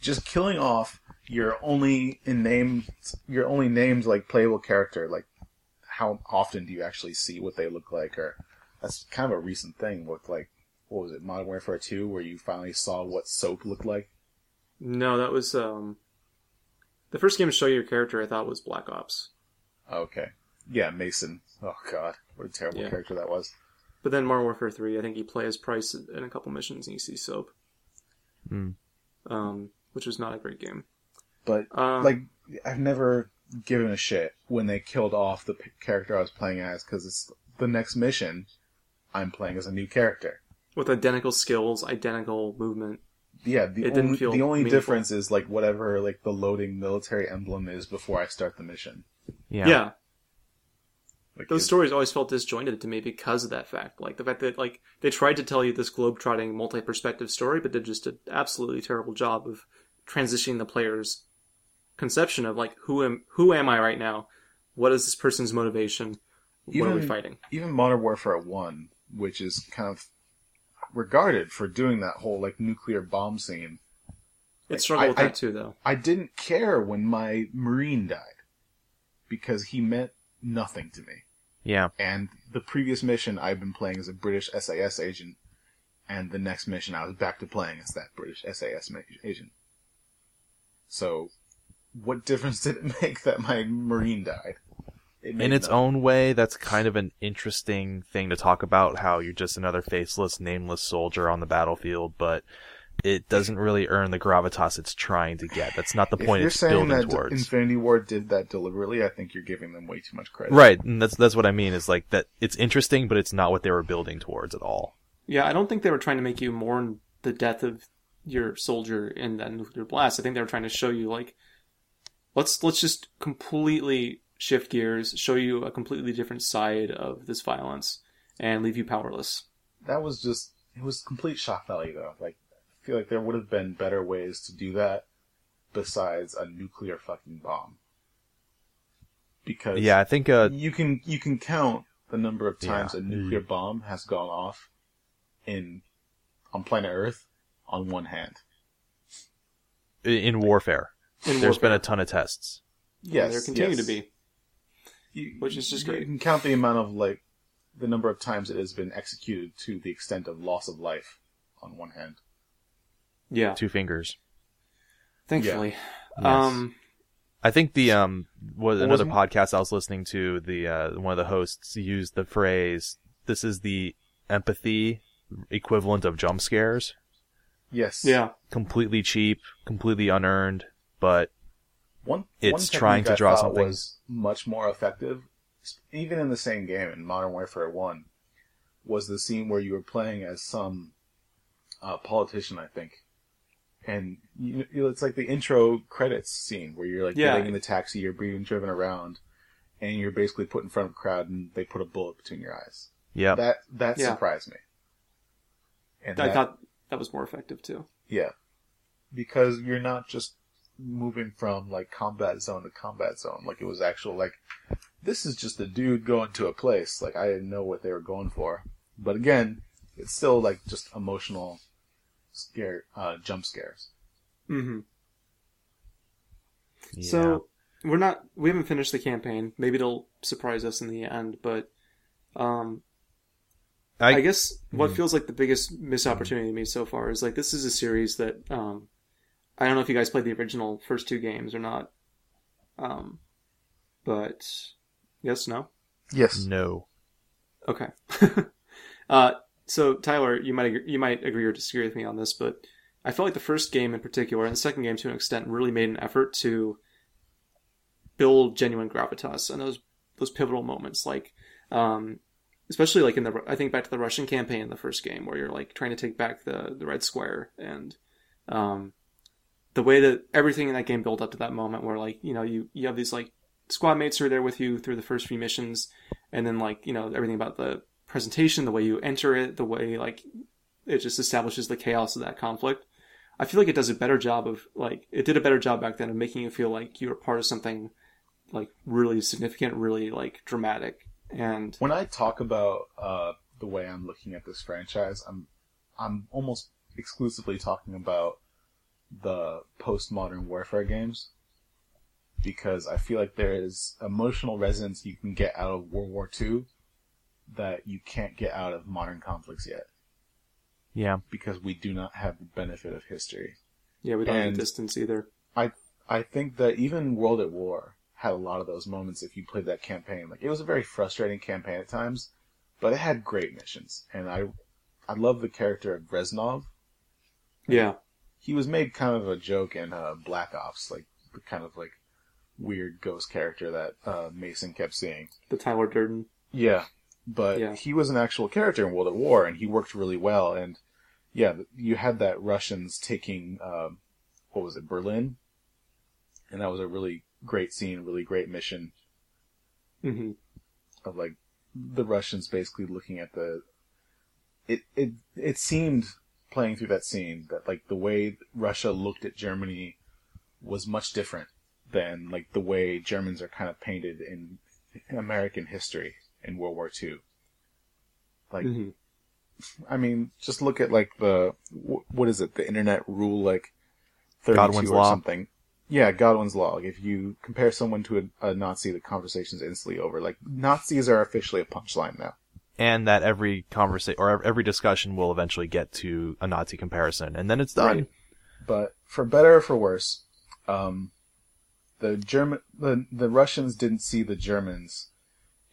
[SPEAKER 2] just killing off your only in name your only named like playable character like how often do you actually see what they look like or that's kind of a recent thing with like what was it Modern Warfare 2 where you finally saw what soap looked like?
[SPEAKER 1] No that was um the first game to show you your character i thought was black ops.
[SPEAKER 2] Okay. Yeah Mason. Oh god. What a terrible
[SPEAKER 1] Yeah.
[SPEAKER 2] character that was.
[SPEAKER 1] But then modern warfare 3 i think you play as price in a couple missions and you see soap.
[SPEAKER 3] Hmm.
[SPEAKER 1] um which was not a great game.
[SPEAKER 2] But
[SPEAKER 1] um
[SPEAKER 2] like I've never given a shit when they killed off the p- character I was playing as because it's the next mission I'm playing as a new character
[SPEAKER 1] with identical skills identical movement
[SPEAKER 2] yeah the
[SPEAKER 1] It didn't
[SPEAKER 2] only
[SPEAKER 1] feel
[SPEAKER 2] the only
[SPEAKER 1] meaningful.
[SPEAKER 2] difference is like whatever like the loading military emblem is before I start the mission
[SPEAKER 3] Yeah.
[SPEAKER 1] yeah
[SPEAKER 2] Like
[SPEAKER 1] Those
[SPEAKER 2] it-
[SPEAKER 1] stories always felt disjointed to me because of that fact. Like the fact that like they tried to tell you this globe-trotting, multi-perspective story, but did just an absolutely terrible job of transitioning the player's conception of like who am who am I right now? What is this person's motivation? What are we fighting?
[SPEAKER 2] even Modern Warfare One, which is kind of regarded for doing that whole like nuclear bomb scene.
[SPEAKER 1] It struggled with
[SPEAKER 2] I-
[SPEAKER 1] too, though.
[SPEAKER 2] I didn't care when my Marine died because he meant nothing to me.
[SPEAKER 3] Yeah.
[SPEAKER 2] And the previous mission I've been playing as a British SAS agent, and the next mission I was back to playing as that British SAS ma- agent. So, what difference did it make that my Marine died? It
[SPEAKER 3] In its
[SPEAKER 2] none.
[SPEAKER 3] own way, that's kind of an interesting thing to talk about how you're just another faceless, nameless soldier on the battlefield, but it doesn't really earn the gravitas it's trying to get. That's not the
[SPEAKER 2] If
[SPEAKER 3] point
[SPEAKER 2] you're
[SPEAKER 3] it's
[SPEAKER 2] saying
[SPEAKER 3] building
[SPEAKER 2] that
[SPEAKER 3] towards.
[SPEAKER 2] Infinity Ward did that deliberately, I think you're giving them way too much credit.
[SPEAKER 3] Right, and that's that's what I mean is like that it's interesting, but it's not what they were building towards at all.
[SPEAKER 1] Yeah, I don't think they were trying to make you mourn the death of your soldier in that nuclear blast. I think they were trying to show you like let's let's just completely shift gears, show you a completely different side of this violence and leave you powerless.
[SPEAKER 2] That was just it was complete shock value though. Like I feel like there would have been better ways to do that besides a nuclear fucking bomb. Because
[SPEAKER 3] Yeah, I think uh
[SPEAKER 2] you can you can count the number of times
[SPEAKER 3] Yeah.
[SPEAKER 2] a nuclear bomb has gone off in on planet Earth on one hand.
[SPEAKER 3] in warfare,
[SPEAKER 1] In
[SPEAKER 3] there's been a ton of tests.
[SPEAKER 2] Yes,
[SPEAKER 1] there continue
[SPEAKER 2] yes.
[SPEAKER 1] to be.
[SPEAKER 2] You-
[SPEAKER 1] Which is just great.
[SPEAKER 2] you can count the amount of like the number of times it has been executed to the extent of loss of life on one hand.
[SPEAKER 1] Yeah,
[SPEAKER 3] Two fingers.
[SPEAKER 1] thankfully.
[SPEAKER 3] Yes.
[SPEAKER 1] Um
[SPEAKER 3] I think the um was another
[SPEAKER 2] was-
[SPEAKER 3] podcast I was listening to. The uh, one of the hosts used the phrase, "This is the empathy equivalent of jump scares."
[SPEAKER 2] Yes.
[SPEAKER 1] yeah.
[SPEAKER 3] Completely cheap, completely unearned, but
[SPEAKER 2] One,
[SPEAKER 3] It's
[SPEAKER 2] one
[SPEAKER 3] trying to
[SPEAKER 2] I
[SPEAKER 3] draw something-
[SPEAKER 2] was much more effective, even in the same game in Modern Warfare One, was the scene where you were playing as some uh, politician, I think, and you, you, it's like the intro credits scene where you're like
[SPEAKER 1] Yeah.
[SPEAKER 2] getting in the taxi, you're being driven around, and you're basically put in front of a crowd, and they put a bullet between your eyes.
[SPEAKER 3] yeah,
[SPEAKER 2] That that
[SPEAKER 1] Yeah.
[SPEAKER 2] surprised me. And
[SPEAKER 1] I
[SPEAKER 2] that-
[SPEAKER 1] thought that was more effective too.
[SPEAKER 2] yeah. Because you're not just moving from like combat zone to combat zone. Like it was actual like this is just a dude going to a place. Like I didn't know what they were going for. But again, it's still like just emotional scare uh jump scares.
[SPEAKER 1] hmm
[SPEAKER 3] yeah.
[SPEAKER 1] So we're not we haven't finished the campaign. Maybe it'll surprise us in the end, but um
[SPEAKER 3] I,
[SPEAKER 1] I, guess what
[SPEAKER 3] Mhm.
[SPEAKER 1] feels like the biggest missed opportunity to me so far is like this is a series that um, I don't know if you guys played the original first two games or not, um, but yes, no,
[SPEAKER 2] Yes.
[SPEAKER 3] no.
[SPEAKER 1] okay. uh, so Tyler, you might agree, you might agree or disagree with me on this, but I felt like the first game in particular and the second game to an extent really made an effort to build genuine gravitas and those those pivotal moments, like um, especially like in the I think back to the Russian campaign in the first game where you're like trying to take back the the Red Square and um, the way that everything in that game built up to that moment where like you know you you have these like squad mates who are there with you through the first few missions and then like you know everything about the presentation the way you enter it the way like it just establishes the chaos of that conflict. I feel like it does a better job of like it did a better job back then of making you feel like you were part of something like really significant really like dramatic. And
[SPEAKER 2] When I talk about uh the way I'm looking at this franchise, I'm I'm almost exclusively talking about the postmodern warfare games because I feel like there is emotional resonance you can get out of World War II that you can't get out of modern conflicts yet
[SPEAKER 3] Yeah,
[SPEAKER 2] because we do not have the benefit of history.
[SPEAKER 1] yeah we don't have
[SPEAKER 2] And-
[SPEAKER 1] distance either
[SPEAKER 2] I I think that even World at War had a lot of those moments if you played that campaign. Like it was a very frustrating campaign at times, but it had great missions. And I I love the character of Reznov.
[SPEAKER 1] yeah
[SPEAKER 2] He was made kind of a joke in uh, Black Ops, like the kind of like weird ghost character that uh, Mason kept seeing.
[SPEAKER 1] the tyler durden
[SPEAKER 2] Yeah, but
[SPEAKER 1] Yeah.
[SPEAKER 2] he was an actual character in World at War, and he worked really well. And yeah, you had that Russians taking um, what was it, Berlin, and that was a really great scene, really great mission.
[SPEAKER 1] hmm
[SPEAKER 2] of like the Russians basically looking at the. It it it seemed playing through that scene that like the way Russia looked at Germany was much different than like the way Germans are kind of painted in American history in World War II. Like,
[SPEAKER 1] Mhm.
[SPEAKER 2] I mean, just look at like the what is it? The Internet Rule, like thirty-two
[SPEAKER 3] Godwin's
[SPEAKER 2] or
[SPEAKER 3] Law.
[SPEAKER 2] something. Yeah, Godwin's law. Like, if you compare someone to a, a Nazi, the conversation's instantly over. Like Nazis are officially a punchline now.
[SPEAKER 3] And that every conversation or every discussion will eventually get to a Nazi comparison, and then it's done.
[SPEAKER 2] Right. But for better or for worse, um, the German, the the Russians didn't see the Germans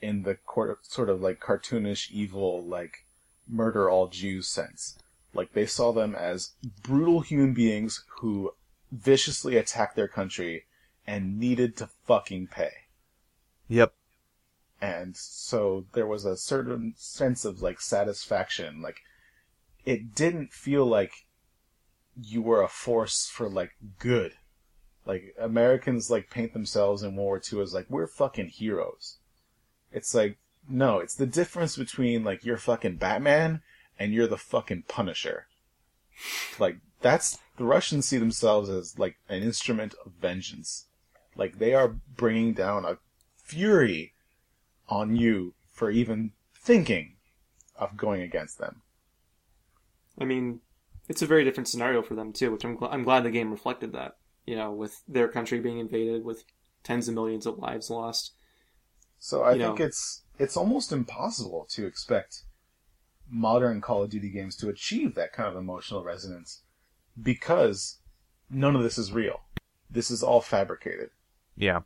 [SPEAKER 2] in the court, sort of like cartoonish, evil, like murder all Jews sense. Like they saw them as brutal human beings who viciously attacked their country and needed to fucking pay.
[SPEAKER 3] Yep.
[SPEAKER 2] And so there was a certain sense of like satisfaction. Like it didn't feel like you were a force for like good. Like Americans like paint themselves in World War II as like we're fucking heroes. It's like no, it's the difference between like you're fucking Batman and you're the fucking Punisher. Like that's the Russians see themselves as like an instrument of vengeance. Like they are bringing down a fury on you for even thinking of going against them.
[SPEAKER 1] I mean, it's a very different scenario for them too, which I'm gl- I'm glad the game reflected that. You know, with their country being invaded, with tens of millions of lives lost.
[SPEAKER 2] So I think
[SPEAKER 1] know.
[SPEAKER 2] it's it's almost impossible to expect modern Call of Duty games to achieve that kind of emotional resonance because none of this is real. This is all fabricated.
[SPEAKER 3] Yeah.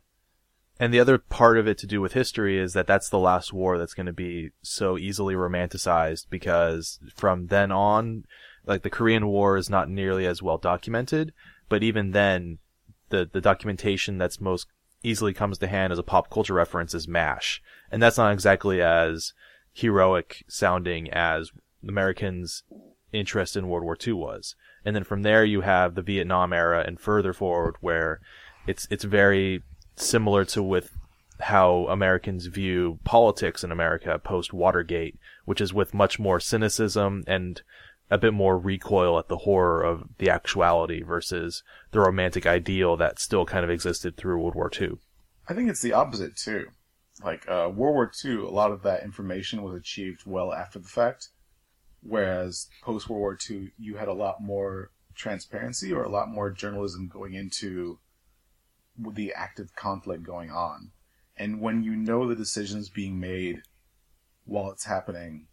[SPEAKER 3] And the other part of it to do with history is that that's the last war that's going to be so easily romanticized because from then on, like the Korean War is not nearly as well documented, but even then, the, the documentation that's most easily comes to hand as a pop culture reference is MASH. And that's not exactly as heroic sounding as Americans' interest in World War II was. And then from there you have the Vietnam era and further forward where it's it's very similar to with how Americans view politics in America post Watergate, which is with much more cynicism and a bit more recoil at the horror of the actuality versus the romantic ideal that still kind of existed through World War II.
[SPEAKER 2] I think it's the opposite too. Like uh, World War II, a lot of that information was achieved well after the fact, whereas post World War II, you had a lot more transparency or a lot more journalism going into the active conflict going on. And when you know the decisions being made while it's happening,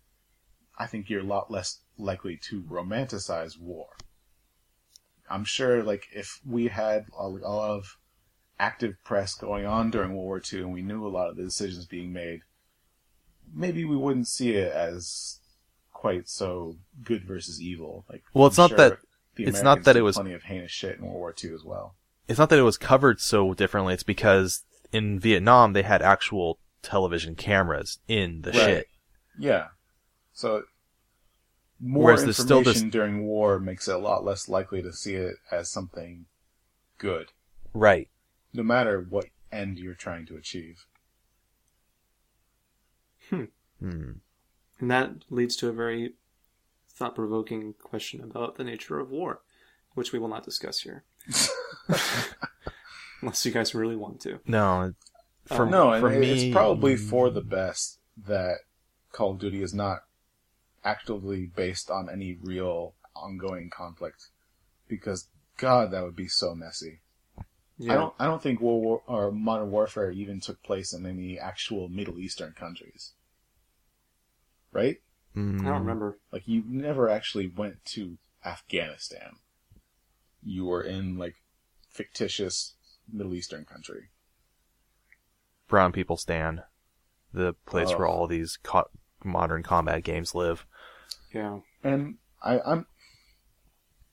[SPEAKER 2] I think you're a lot less likely to romanticize war. I'm sure, like, if we had a, lot of active press going on during World War II and we knew a lot of the decisions being made, maybe we wouldn't see it as quite so good versus evil. Like,
[SPEAKER 3] Well, it's
[SPEAKER 2] I'm
[SPEAKER 3] not
[SPEAKER 2] sure
[SPEAKER 3] that-
[SPEAKER 2] the
[SPEAKER 3] it's not that it was-
[SPEAKER 2] plenty of heinous shit in World War II as well.
[SPEAKER 3] It's not that it was covered so differently, it's because in Vietnam they had actual television cameras in the
[SPEAKER 2] Right.
[SPEAKER 3] shit.
[SPEAKER 2] Yeah. So more
[SPEAKER 3] Whereas there's still
[SPEAKER 2] information
[SPEAKER 3] this-
[SPEAKER 2] during war makes it a lot less likely to see it as something good,
[SPEAKER 3] Right.
[SPEAKER 2] no matter what end you're trying to achieve.
[SPEAKER 3] Hmm.
[SPEAKER 1] And that leads to a very thought provoking question about the nature of war, which we will not discuss here. Unless you guys really want to.
[SPEAKER 3] No, for,
[SPEAKER 1] Um,
[SPEAKER 2] no,
[SPEAKER 3] for
[SPEAKER 2] it-
[SPEAKER 3] me,
[SPEAKER 2] it's probably for the best that Call of Duty is not actively based on any real ongoing conflict, because God, that would be so messy.
[SPEAKER 1] Yeah.
[SPEAKER 2] I don't. I don't think World War or Modern Warfare even took place in any actual Middle Eastern countries. Right?
[SPEAKER 3] Mm,
[SPEAKER 1] I don't remember.
[SPEAKER 2] Like you never actually went to Afghanistan. You are in like fictitious Middle Eastern country.
[SPEAKER 3] Brown People Stand, the place where
[SPEAKER 2] Oh.
[SPEAKER 3] all these co- modern combat games live.
[SPEAKER 1] Yeah.
[SPEAKER 2] And I, I'm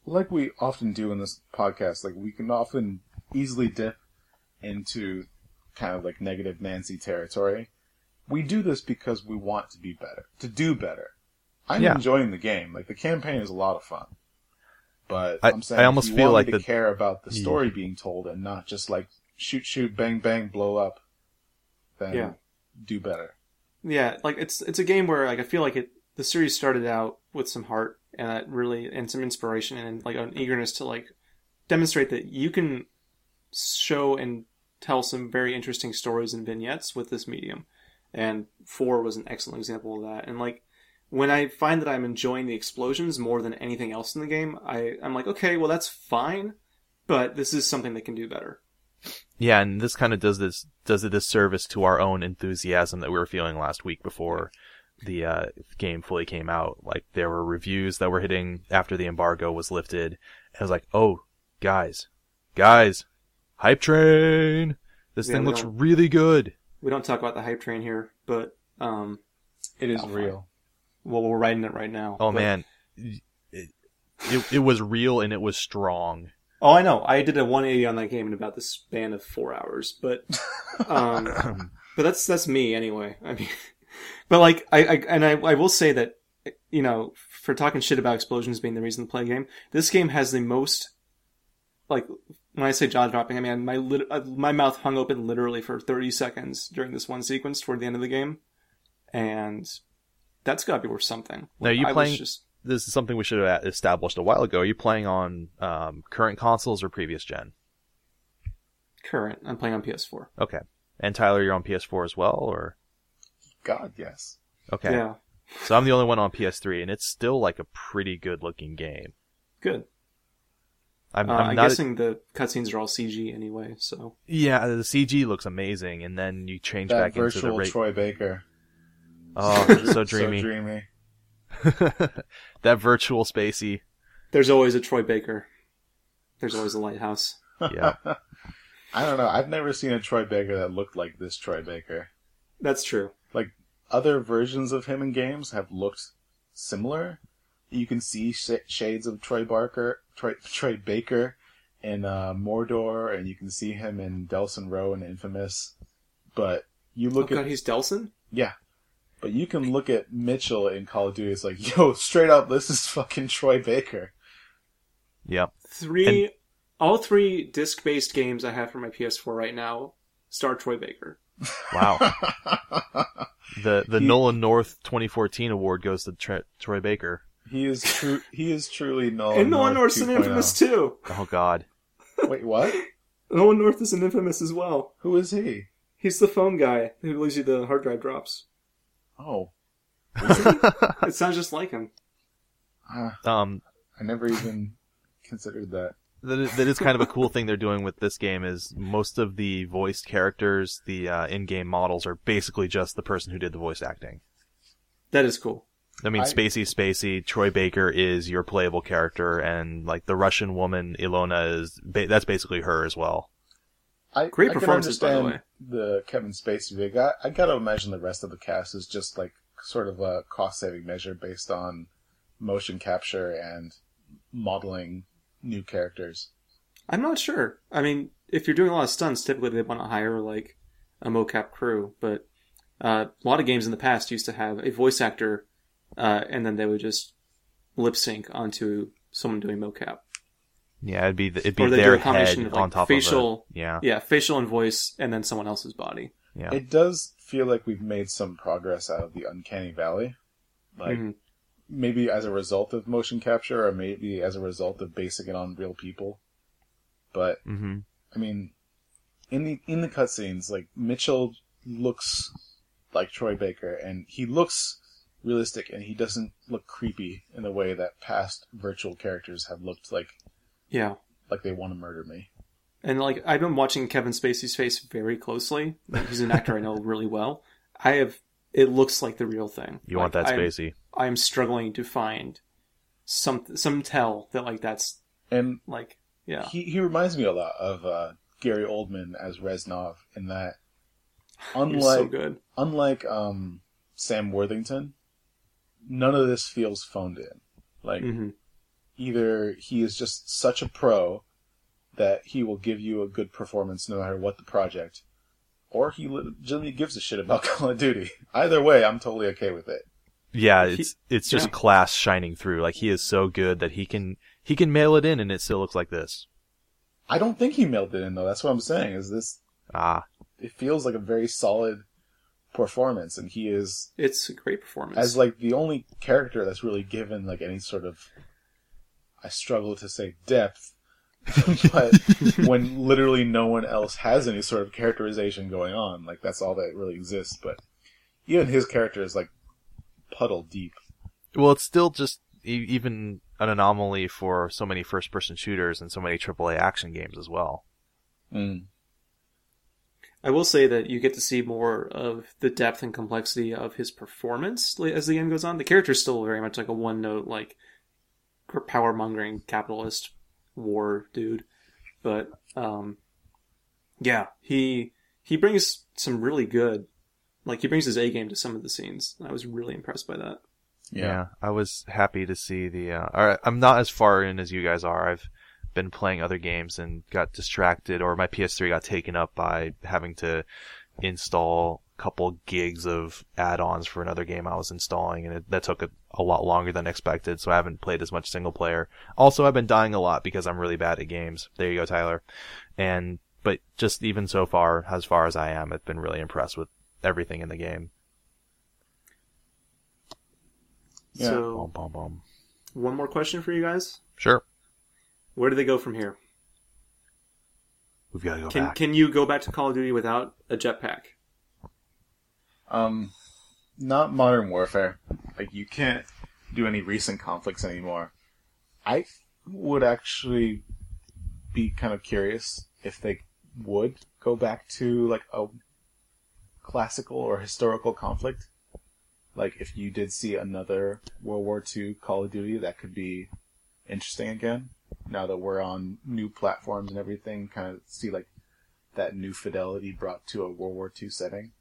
[SPEAKER 2] like we often do in this podcast, like we can often easily dip into kind of like negative Nancy territory. We do this because we want to be better, to do better. I'm
[SPEAKER 3] Yeah.
[SPEAKER 2] enjoying the game. Like the campaign is a lot of fun. But
[SPEAKER 3] I-
[SPEAKER 2] I'm saying
[SPEAKER 3] I almost
[SPEAKER 2] you
[SPEAKER 3] feel like
[SPEAKER 2] me to
[SPEAKER 3] the-
[SPEAKER 2] care about the
[SPEAKER 3] Yeah.
[SPEAKER 2] story being told and not just like shoot, shoot, bang, bang, blow up. Then
[SPEAKER 1] Yeah.
[SPEAKER 2] do better.
[SPEAKER 1] yeah, like it's it's a game where like I feel like it the series started out with some heart and that really and some inspiration and like an eagerness to like demonstrate that you can show and tell some very interesting stories and vignettes with this medium. And four was an excellent example of that. And like when I find that I'm enjoying the explosions more than anything else in the game, I, I'm like, okay, well that's fine, but this is something that can do better.
[SPEAKER 3] Yeah, and this kind of does this does a disservice to our own enthusiasm that we were feeling last week before the uh, game fully came out. Like there were reviews that were hitting after the embargo was lifted. And I was like, oh, guys, guys, hype train. This
[SPEAKER 1] Yeah,
[SPEAKER 3] thing looks really good.
[SPEAKER 1] We don't talk about the hype train here, but um,
[SPEAKER 2] It is
[SPEAKER 1] fine.
[SPEAKER 2] real.
[SPEAKER 1] Well, we're writing it right now.
[SPEAKER 3] Oh
[SPEAKER 1] But-
[SPEAKER 3] man, it, it it was real and it was strong.
[SPEAKER 1] Oh, I know. I did a 180 on that game in about the span of four hours, but um, but that's that's me anyway. I mean, but like I, I and I, I will say that you know for talking shit about explosions being the reason to play a game, this game has the most like when I say jaw dropping, I mean my lit- uh, my mouth hung open literally for 30 seconds during this one sequence toward the end of the game, and that's got to be worth something.
[SPEAKER 3] Now, are you
[SPEAKER 1] I
[SPEAKER 3] playing-
[SPEAKER 1] just
[SPEAKER 3] This is something we should have established a while ago. Are you playing on um, current consoles or previous gen?
[SPEAKER 1] current. I'm playing on PS4.
[SPEAKER 3] Okay. And Tyler, you're on PS4 as well, or
[SPEAKER 2] God, yes.
[SPEAKER 3] okay?
[SPEAKER 1] Yeah,
[SPEAKER 3] So I'm the only one on PS3, and it's still like a pretty good looking game.
[SPEAKER 1] good.
[SPEAKER 3] I'm,
[SPEAKER 1] Uh,
[SPEAKER 3] I'm
[SPEAKER 1] I'm
[SPEAKER 3] not.
[SPEAKER 1] guessing the cutscenes are all CG anyway, so
[SPEAKER 3] yeah, the CG looks amazing, and then you change
[SPEAKER 2] That
[SPEAKER 3] back into the
[SPEAKER 2] virtual
[SPEAKER 3] rate.
[SPEAKER 2] Troy Baker.
[SPEAKER 3] Oh, so dreamy.
[SPEAKER 2] So dreamy.
[SPEAKER 3] that virtual spacey.
[SPEAKER 1] there's always a Troy Baker. There's always a lighthouse.
[SPEAKER 3] Yeah.
[SPEAKER 2] I don't know. I've never seen a Troy Baker that looked like this Troy Baker.
[SPEAKER 1] That's true.
[SPEAKER 2] Like other versions of him in games have looked similar. You can see sh- shades of Troy Barker, Troy, Troy Baker in uh, Mordor, and you can see him in Delsin Rowe and Infamous. But you
[SPEAKER 1] Oh
[SPEAKER 2] look
[SPEAKER 1] god,
[SPEAKER 2] at
[SPEAKER 1] he's Delsin.
[SPEAKER 2] yeah, but you can look at Mitchell in Call of Duty. It's like, yo, straight up, this is fucking Troy Baker.
[SPEAKER 3] yeah.
[SPEAKER 1] Three, all three disc-based games I have for my PS4 right now star Troy Baker.
[SPEAKER 3] Wow. the the
[SPEAKER 2] He-
[SPEAKER 3] Nolan North 2014 award goes to Tre- Troy Baker.
[SPEAKER 2] he is true. He is truly Nolan.
[SPEAKER 1] and Nolan
[SPEAKER 2] North
[SPEAKER 1] North's in
[SPEAKER 2] 2.0.
[SPEAKER 1] Infamous too.
[SPEAKER 3] Oh God.
[SPEAKER 2] Wait, what?
[SPEAKER 1] Nolan North is in Infamous as well.
[SPEAKER 2] Who is he?
[SPEAKER 1] He's the phone guy who leaves you the hard drive drops.
[SPEAKER 2] Oh,
[SPEAKER 1] It sounds just like him.
[SPEAKER 2] ah,
[SPEAKER 3] Um,
[SPEAKER 2] I never even considered that.
[SPEAKER 3] that is, that is kind of a cool thing they're doing with this game is most of the voiced characters, the uh, in-game models are basically just the person who did the voice acting.
[SPEAKER 1] That is cool.
[SPEAKER 3] I mean,
[SPEAKER 2] I-
[SPEAKER 3] Spacey Spacey, Troy Baker is your playable character, and like the Russian woman Ilona is ba- that's basically her as well.
[SPEAKER 2] I,
[SPEAKER 1] Great
[SPEAKER 2] I can
[SPEAKER 1] performances, by the
[SPEAKER 2] understand the Kevin Spacey big. I, I gotta imagine the rest of the cast is just like sort of a cost saving measure based on motion capture and modeling new characters.
[SPEAKER 1] I'm not sure. I mean, if you're doing a lot of stunts, typically they want to hire like a mocap crew. But uh, a lot of games in the past used to have a voice actor, uh, and then they would just lip sync onto someone doing mocap.
[SPEAKER 3] Yeah, it'd be the, it'd be
[SPEAKER 1] Or they do
[SPEAKER 3] their head
[SPEAKER 1] of, like,
[SPEAKER 3] on top
[SPEAKER 1] facial-
[SPEAKER 3] of it. Yeah,
[SPEAKER 1] Yeah, facial and voice, and then someone else's body.
[SPEAKER 3] yeah.
[SPEAKER 2] It does feel like we've made some progress out of the Uncanny Valley. Like,
[SPEAKER 1] Mhm.
[SPEAKER 2] maybe as a result of motion capture, or maybe as a result of basing it on real people. But
[SPEAKER 3] hmm
[SPEAKER 2] I mean, in the in the cutscenes, like Mitchell looks like Troy Baker, and he looks realistic, and he doesn't look creepy in the way that past virtual characters have looked like
[SPEAKER 1] Yeah.
[SPEAKER 2] like they want to murder me.
[SPEAKER 1] And like I've been watching Kevin Spacey's face very closely. He's an actor I know really well. I have it looks like the real thing.
[SPEAKER 3] You want that Spacey?
[SPEAKER 1] I'm struggling to find some some tell that like that's
[SPEAKER 2] And
[SPEAKER 1] like yeah.
[SPEAKER 2] he he reminds me a lot of uh, Gary Oldman as Reznov in that,
[SPEAKER 1] He's
[SPEAKER 2] unlike
[SPEAKER 1] so good.
[SPEAKER 2] unlike um, Sam Worthington, none of this feels phoned in. Like
[SPEAKER 1] hmm
[SPEAKER 2] either he is just such a pro that he will give you a good performance no matter what the project, or he legitimately gives a shit about Call of Duty. Either way, I'm totally okay with it.
[SPEAKER 3] Yeah,
[SPEAKER 1] He-
[SPEAKER 3] it's it's just
[SPEAKER 1] yeah.
[SPEAKER 3] class shining through. Like he is so good that he can he can mail it in, and it still looks like this.
[SPEAKER 2] I don't think he mailed it in though. That's what I'm saying. Is this?
[SPEAKER 3] Ah,
[SPEAKER 2] It feels like a very solid performance, and he is
[SPEAKER 1] It's a great performance.
[SPEAKER 2] as like the only character that's really given like any sort of I struggle to say depth, but when literally no one else has any sort of characterization going on, like that's all that really exists. But even his character is like puddle deep.
[SPEAKER 3] Well, it's still just e- even an anomaly for so many first-person shooters and so many AAA action games as well.
[SPEAKER 2] Mm.
[SPEAKER 1] I will say that you get to see more of the depth and complexity of his performance as the game goes on. The character is still very much like a one note, like power mongering capitalist war dude. But um, yeah, he he brings some really good, like he brings his A game to some of the scenes. And I was really impressed by that.
[SPEAKER 2] Yeah.
[SPEAKER 3] I was happy to see the. Uh, or I'm not as far in as you guys are. I've been playing other games and got distracted, or my PS3 got taken up by having to install a couple gigs of add-ons for another game I was installing, and it, that took a, a lot longer than expected. So I haven't played as much single player. Also, I've been dying a lot because I'm really bad at games. There you go, Tyler. And but just even so far, as far as I am, I've been really impressed with everything in the game.
[SPEAKER 2] Yeah.
[SPEAKER 1] So
[SPEAKER 3] Bum, bum, bum.
[SPEAKER 1] one more question for you guys:
[SPEAKER 3] Sure,
[SPEAKER 1] Where do they go from here?
[SPEAKER 3] we've got to go
[SPEAKER 1] Can
[SPEAKER 3] back.
[SPEAKER 1] can you go back to Call of Duty without a jetpack?
[SPEAKER 2] Um, not Modern Warfare. Like you can't do any recent conflicts anymore. I would actually be kind of curious if they would go back to like a classical or historical conflict. Like if you did see another World War II Call of Duty, that could be interesting again. Now that we're on new platforms and everything, kind of see like that new fidelity brought to a World War II setting.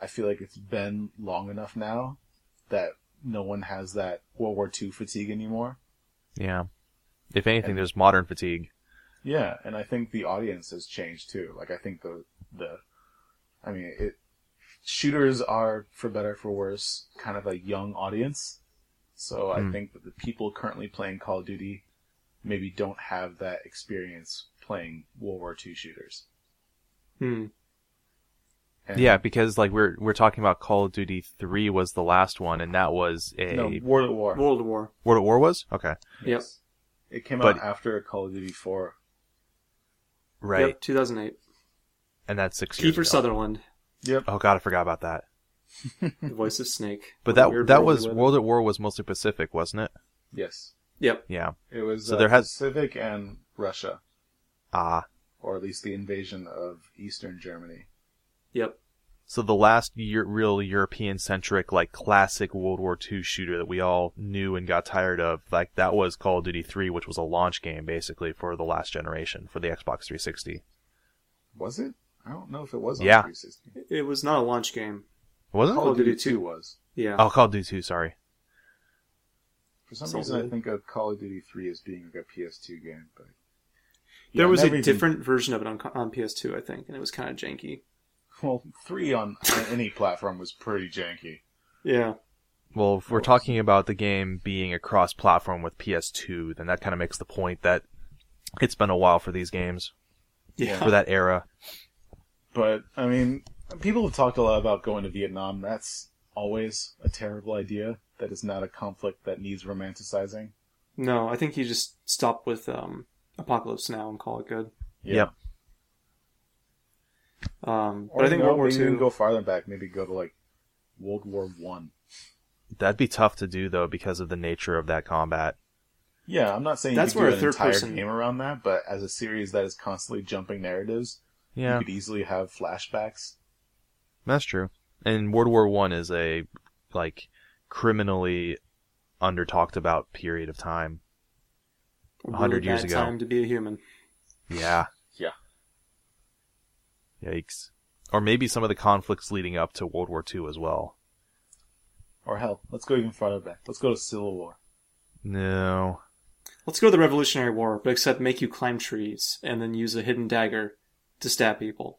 [SPEAKER 2] I feel like it's been long enough now that no one has that World War II fatigue anymore.
[SPEAKER 3] Yeah. If anything,
[SPEAKER 2] And-
[SPEAKER 3] there's modern fatigue.
[SPEAKER 2] Yeah, and I think the audience has changed too. Like I think the the I mean it shooters are for better or for worse kind of a young audience. So I
[SPEAKER 3] Hmm.
[SPEAKER 2] think that the people currently playing Call of Duty maybe don't have that experience playing World War II shooters.
[SPEAKER 1] Hmm.
[SPEAKER 2] And
[SPEAKER 3] Yeah, because like we're we're talking about Call of Duty 3 was the last one, and that was a
[SPEAKER 2] No, World at War.
[SPEAKER 1] World War.
[SPEAKER 3] World at War was okay,
[SPEAKER 1] Yep.
[SPEAKER 2] It came
[SPEAKER 3] But-
[SPEAKER 2] out after Call of Duty 4.
[SPEAKER 3] right?
[SPEAKER 1] Yep, 2008.
[SPEAKER 3] And that's six years.
[SPEAKER 1] Kiefer
[SPEAKER 3] ago.
[SPEAKER 1] Sutherland,
[SPEAKER 2] Yep.
[SPEAKER 3] Oh god, I forgot about that.
[SPEAKER 1] the voice of Snake.
[SPEAKER 3] But that that was World at War was mostly Pacific, wasn't it?
[SPEAKER 2] Yes.
[SPEAKER 1] Yep.
[SPEAKER 3] Yeah.
[SPEAKER 2] It was
[SPEAKER 3] So
[SPEAKER 2] uh,
[SPEAKER 3] there has-
[SPEAKER 2] Pacific and Russia,
[SPEAKER 3] Ah,
[SPEAKER 2] or at least the invasion of Eastern Germany.
[SPEAKER 1] Yep.
[SPEAKER 3] so the last year, real European centric, like classic World War II shooter that we all knew and got tired of, like that was Call of Duty 3, which was a launch game basically for the last generation for the Xbox 360.
[SPEAKER 2] Was it? I don't know if it was on
[SPEAKER 3] Yeah.
[SPEAKER 2] 360.
[SPEAKER 1] It was not a launch game.
[SPEAKER 3] Was it?
[SPEAKER 2] Call
[SPEAKER 1] Call
[SPEAKER 2] of
[SPEAKER 1] of
[SPEAKER 2] Duty
[SPEAKER 1] Duty
[SPEAKER 2] 2 was.
[SPEAKER 1] Yeah.
[SPEAKER 3] Oh, Call of Duty 2. Sorry.
[SPEAKER 2] For some
[SPEAKER 1] Sounds
[SPEAKER 2] reason, I think of Call of Duty 3 as being like a PS2 game, but
[SPEAKER 1] there was a
[SPEAKER 2] even-
[SPEAKER 1] different version of it on, on PS2, I think, and it was kind of janky.
[SPEAKER 2] Well, 3 on any platform was pretty janky.
[SPEAKER 1] Yeah.
[SPEAKER 3] Well, if we're talking about the game being a cross-platform with PS2, then that kind of makes the point that it's been a while for these games,
[SPEAKER 1] Yeah.
[SPEAKER 3] for that era.
[SPEAKER 2] But I mean, people have talked a lot about going to Vietnam. That's always a terrible idea. That is not a conflict that needs romanticizing.
[SPEAKER 1] No, I think you just stop with um, Apocalypse Now and call it good.
[SPEAKER 3] Yep.
[SPEAKER 1] Um,
[SPEAKER 2] Or
[SPEAKER 1] but I think
[SPEAKER 2] you
[SPEAKER 1] World War
[SPEAKER 2] maybe even go farther back. Maybe go to like World War One.
[SPEAKER 3] That'd be tough to do though because of the nature of that combat.
[SPEAKER 2] Yeah, I'm not saying
[SPEAKER 1] That's
[SPEAKER 2] you
[SPEAKER 1] where
[SPEAKER 2] could
[SPEAKER 1] a
[SPEAKER 2] an
[SPEAKER 1] third
[SPEAKER 2] entire
[SPEAKER 1] person-
[SPEAKER 2] game around that, but as a series that is constantly jumping narratives,
[SPEAKER 3] Yeah,
[SPEAKER 2] you could easily have flashbacks.
[SPEAKER 3] that's true. And World War One is a like criminally under talked about period of time.
[SPEAKER 1] A
[SPEAKER 3] 100
[SPEAKER 1] really
[SPEAKER 3] years ago.
[SPEAKER 1] Time to be a human.
[SPEAKER 3] Yeah.
[SPEAKER 2] Yeah.
[SPEAKER 3] Yikes. Or maybe some of the conflicts leading up to World War II as well.
[SPEAKER 2] Or hell, let's go even farther back. Let's go to Civil War.
[SPEAKER 3] No.
[SPEAKER 1] Let's go to the Revolutionary War, but except make you climb trees and then use a hidden dagger to stab people.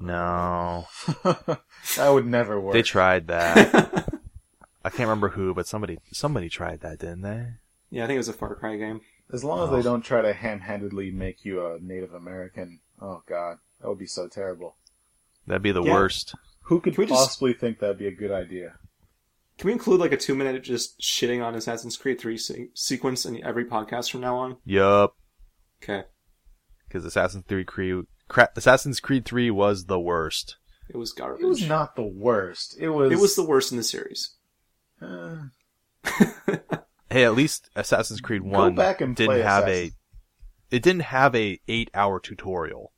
[SPEAKER 3] No.
[SPEAKER 2] that would never work.
[SPEAKER 3] They tried that. I can't remember who, but somebody somebody tried that, didn't they?
[SPEAKER 1] Yeah, I think it was a Far Cry game.
[SPEAKER 2] As long as
[SPEAKER 3] Oh.
[SPEAKER 2] they don't try to ham-handedly make you a Native American, oh god, that would be so terrible.
[SPEAKER 3] That'd be the
[SPEAKER 1] Yeah.
[SPEAKER 3] worst.
[SPEAKER 2] Who could
[SPEAKER 1] Can we just-
[SPEAKER 2] possibly think that'd be a good idea?
[SPEAKER 1] Can we include like a two minute just shitting on Assassin's Creed 3 se- sequence in every podcast from now on?
[SPEAKER 3] Yup.
[SPEAKER 1] Okay.
[SPEAKER 3] Because Assassin's Creed, Creed, Cra- Assassin's Creed 3 was the worst.
[SPEAKER 1] It was garbage.
[SPEAKER 2] It was not the worst. It was.
[SPEAKER 1] It was the worst in the series.
[SPEAKER 2] Uh,
[SPEAKER 3] Hey, at least Assassin's Creed 1
[SPEAKER 2] back and
[SPEAKER 3] didn't have
[SPEAKER 2] Assassin.
[SPEAKER 3] a it didn't have a 8-hour tutorial.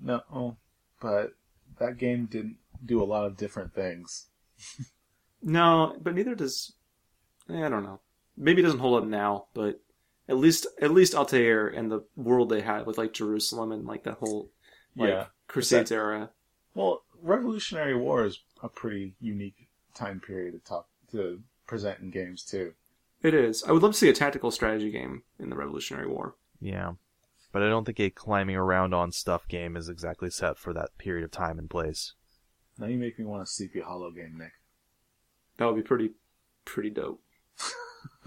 [SPEAKER 2] No, but that game didn't do a lot of different things.
[SPEAKER 1] No, but neither does. eh, I don't know. Maybe it doesn't hold up now, but at least at least Altair and the world they had with like Jerusalem and like that whole like
[SPEAKER 2] yeah.
[SPEAKER 1] Crusades era.
[SPEAKER 2] Well, Revolutionary War is a pretty unique time period to talk to present in games too.
[SPEAKER 1] It is. I would love to see a tactical strategy game in the Revolutionary War.
[SPEAKER 3] Yeah. But I don't think a climbing around on stuff game is exactly set for that period of time and place.
[SPEAKER 2] Now you make me want a Sleepy Hollow game, Nick.
[SPEAKER 1] That would be pretty pretty dope.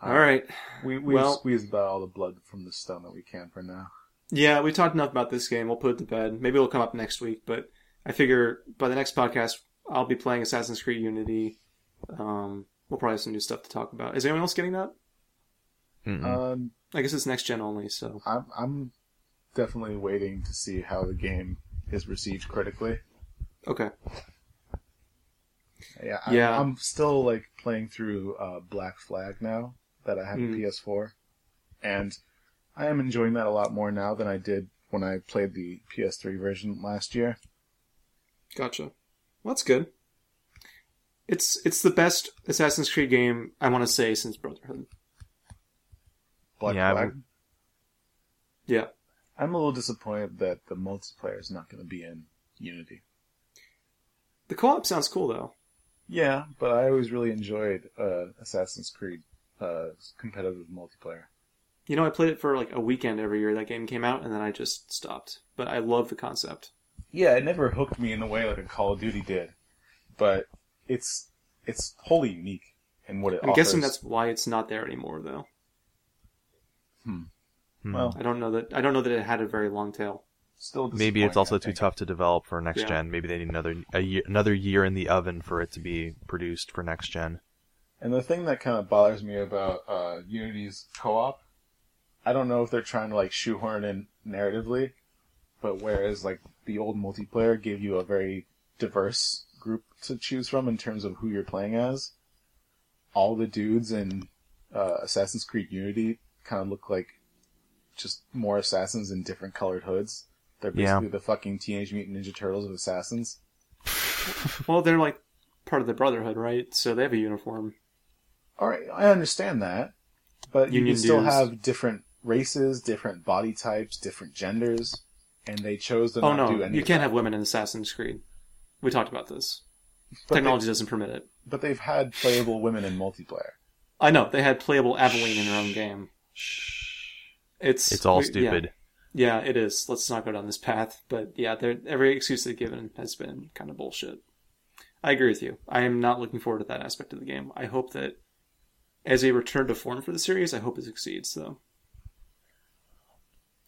[SPEAKER 1] All right.
[SPEAKER 2] We we
[SPEAKER 1] Well-
[SPEAKER 2] squeezed about all the blood from the stone that we can for now.
[SPEAKER 1] Yeah, we talked enough about this game. We'll put it to bed. Maybe it'll come up next week, but I figure by the next podcast I'll be playing Assassin's Creed Unity. Um, we'll probably have some new stuff to talk about. Is anyone else getting that?
[SPEAKER 3] Mm-mm.
[SPEAKER 2] Um,
[SPEAKER 1] I guess it's next gen only, so
[SPEAKER 2] I'm I'm definitely waiting to see how the game is received critically.
[SPEAKER 1] okay.
[SPEAKER 2] Yeah, I'm,
[SPEAKER 1] Yeah.
[SPEAKER 2] I'm still like playing through uh, Black Flag now that I have
[SPEAKER 1] Mm.
[SPEAKER 2] a PS4, and I am enjoying that a lot more now than I did when I played the PS3 version last year.
[SPEAKER 1] Gotcha. Well, that's good. It's it's the best Assassin's Creed game I want to say since Brotherhood.
[SPEAKER 2] Black
[SPEAKER 3] Yeah, I
[SPEAKER 2] Flag.
[SPEAKER 3] would-
[SPEAKER 1] Yeah.
[SPEAKER 2] I'm a little disappointed that the multiplayer is not going to be in Unity.
[SPEAKER 1] The co-op sounds cool though.
[SPEAKER 2] Yeah, but I always really enjoyed uh, Assassin's Creed uh, competitive multiplayer.
[SPEAKER 1] You know, I played it for like a weekend every year that game came out, and then I just stopped. But I love the concept.
[SPEAKER 2] Yeah, it never hooked me in a way like a Call of Duty did, but it's it's wholly unique in what it
[SPEAKER 1] I'm
[SPEAKER 2] offers.
[SPEAKER 1] guessing that's why it's not there anymore, though.
[SPEAKER 3] Hmm.
[SPEAKER 2] well,
[SPEAKER 1] I don't know that. I don't know that it had a very long tail.
[SPEAKER 2] still
[SPEAKER 3] Maybe it's also too tough to develop for next
[SPEAKER 1] Yeah.
[SPEAKER 3] gen. Maybe they need another a year, another year in the oven for it to be produced for next gen.
[SPEAKER 2] And the thing that kind of bothers me about uh, Unity's co-op, I don't know if they're trying to like shoehorn in narratively, but whereas like the old multiplayer gave you a very diverse group to choose from in terms of who you're playing as, all the dudes in uh, Assassin's Creed Unity kind of look like just more assassins in different colored hoods. They're
[SPEAKER 3] Yeah.
[SPEAKER 2] basically the fucking Teenage Mutant Ninja Turtles of assassins.
[SPEAKER 1] Well, they're like part of the Brotherhood, right? So they have a uniform.
[SPEAKER 2] All right, I understand that, but you can still
[SPEAKER 1] dues.
[SPEAKER 2] have different races, different body types, different genders, and they chose to
[SPEAKER 1] Oh
[SPEAKER 2] not
[SPEAKER 1] no,
[SPEAKER 2] do any.
[SPEAKER 1] you can't
[SPEAKER 2] that.
[SPEAKER 1] have women in Assassin's Creed. We talked about this.
[SPEAKER 2] But
[SPEAKER 1] Technology
[SPEAKER 2] they,
[SPEAKER 1] doesn't permit it.
[SPEAKER 2] but they've had playable women in multiplayer.
[SPEAKER 1] I know they had playable Aveline in their own game. It's
[SPEAKER 3] It's all stupid.
[SPEAKER 1] Yeah. yeah, it is. Let's not go down this path. But yeah, every excuse they've given has been kind of bullshit. I agree with you. I am not looking forward to that aspect of the game. I hope that as a return to form for the series, I hope it succeeds. Though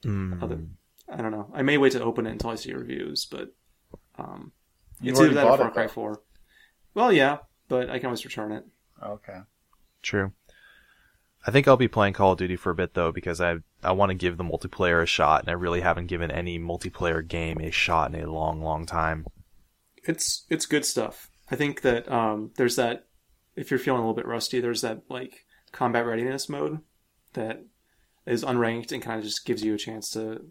[SPEAKER 3] Mm.
[SPEAKER 1] other, I don't know. I may wait to open it until I see reviews, but um,
[SPEAKER 2] You
[SPEAKER 1] it's either
[SPEAKER 2] already
[SPEAKER 1] that or
[SPEAKER 2] bought
[SPEAKER 1] Far
[SPEAKER 2] it,
[SPEAKER 1] Cry. Four. Well, yeah, but I can always return it.
[SPEAKER 2] Okay.
[SPEAKER 3] True. I think I'll be playing Call of Duty for a bit though because I I want to give the multiplayer a shot, and I really haven't given any multiplayer game a shot in a long, long time.
[SPEAKER 1] it's it's good stuff. I think that um, there's that if you're feeling a little bit rusty, there's that like combat readiness mode that is unranked and kind of just gives you a chance to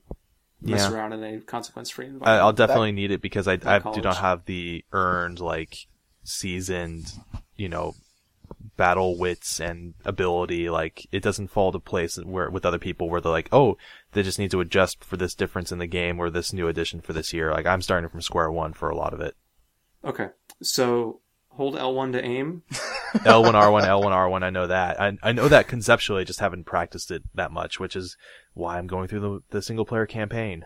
[SPEAKER 1] mess
[SPEAKER 3] Yeah.
[SPEAKER 1] around in a consequence-free
[SPEAKER 3] I,
[SPEAKER 1] environment.
[SPEAKER 3] I'll definitely need it because I, I do not have the earned like seasoned, you know, battle wits and ability. Like it doesn't fall to place where with other people where they're like, oh, they just need to adjust for this difference in the game or this new addition for this year. Like I'm starting from square one for a lot of it.
[SPEAKER 1] okay, so hold L1 to aim.
[SPEAKER 3] L1 R1 L1 R1. I know that. I I know that conceptually. I just haven't practiced it that much, which is why I'm going through the the single player campaign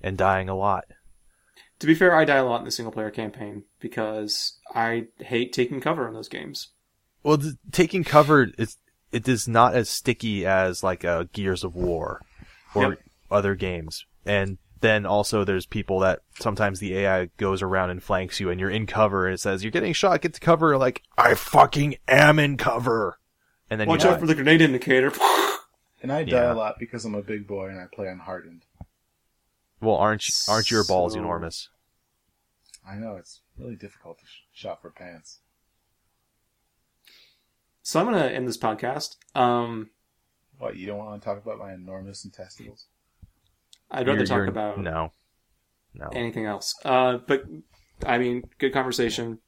[SPEAKER 3] and dying a lot.
[SPEAKER 1] To be fair, I die a lot in the single-player campaign because I hate taking cover in those games.
[SPEAKER 3] Well, th- taking cover is it is not as sticky as like uh, Gears of War or
[SPEAKER 1] Yep.
[SPEAKER 3] other games, and then also there's people that sometimes the AI goes around and flanks you and you're in cover and it says, you're getting shot, get to cover. Like, I fucking am in cover. And then
[SPEAKER 1] Watch
[SPEAKER 3] you
[SPEAKER 1] out
[SPEAKER 3] die.
[SPEAKER 1] for the grenade indicator.
[SPEAKER 2] And I die
[SPEAKER 3] Yeah.
[SPEAKER 2] a lot because I'm a big boy and I play on hardened.
[SPEAKER 3] Well, aren't, you- aren't your balls
[SPEAKER 1] So-
[SPEAKER 3] enormous?
[SPEAKER 2] I know it's really difficult to sh- shop for pants.
[SPEAKER 1] So I'm gonna end this podcast. Um,
[SPEAKER 2] What you don't want to talk about my enormous intestines?
[SPEAKER 1] I'd rather
[SPEAKER 3] You're-
[SPEAKER 1] talk
[SPEAKER 3] you're-
[SPEAKER 1] about
[SPEAKER 3] No. No.
[SPEAKER 1] anything else. Uh, but I mean, good conversation.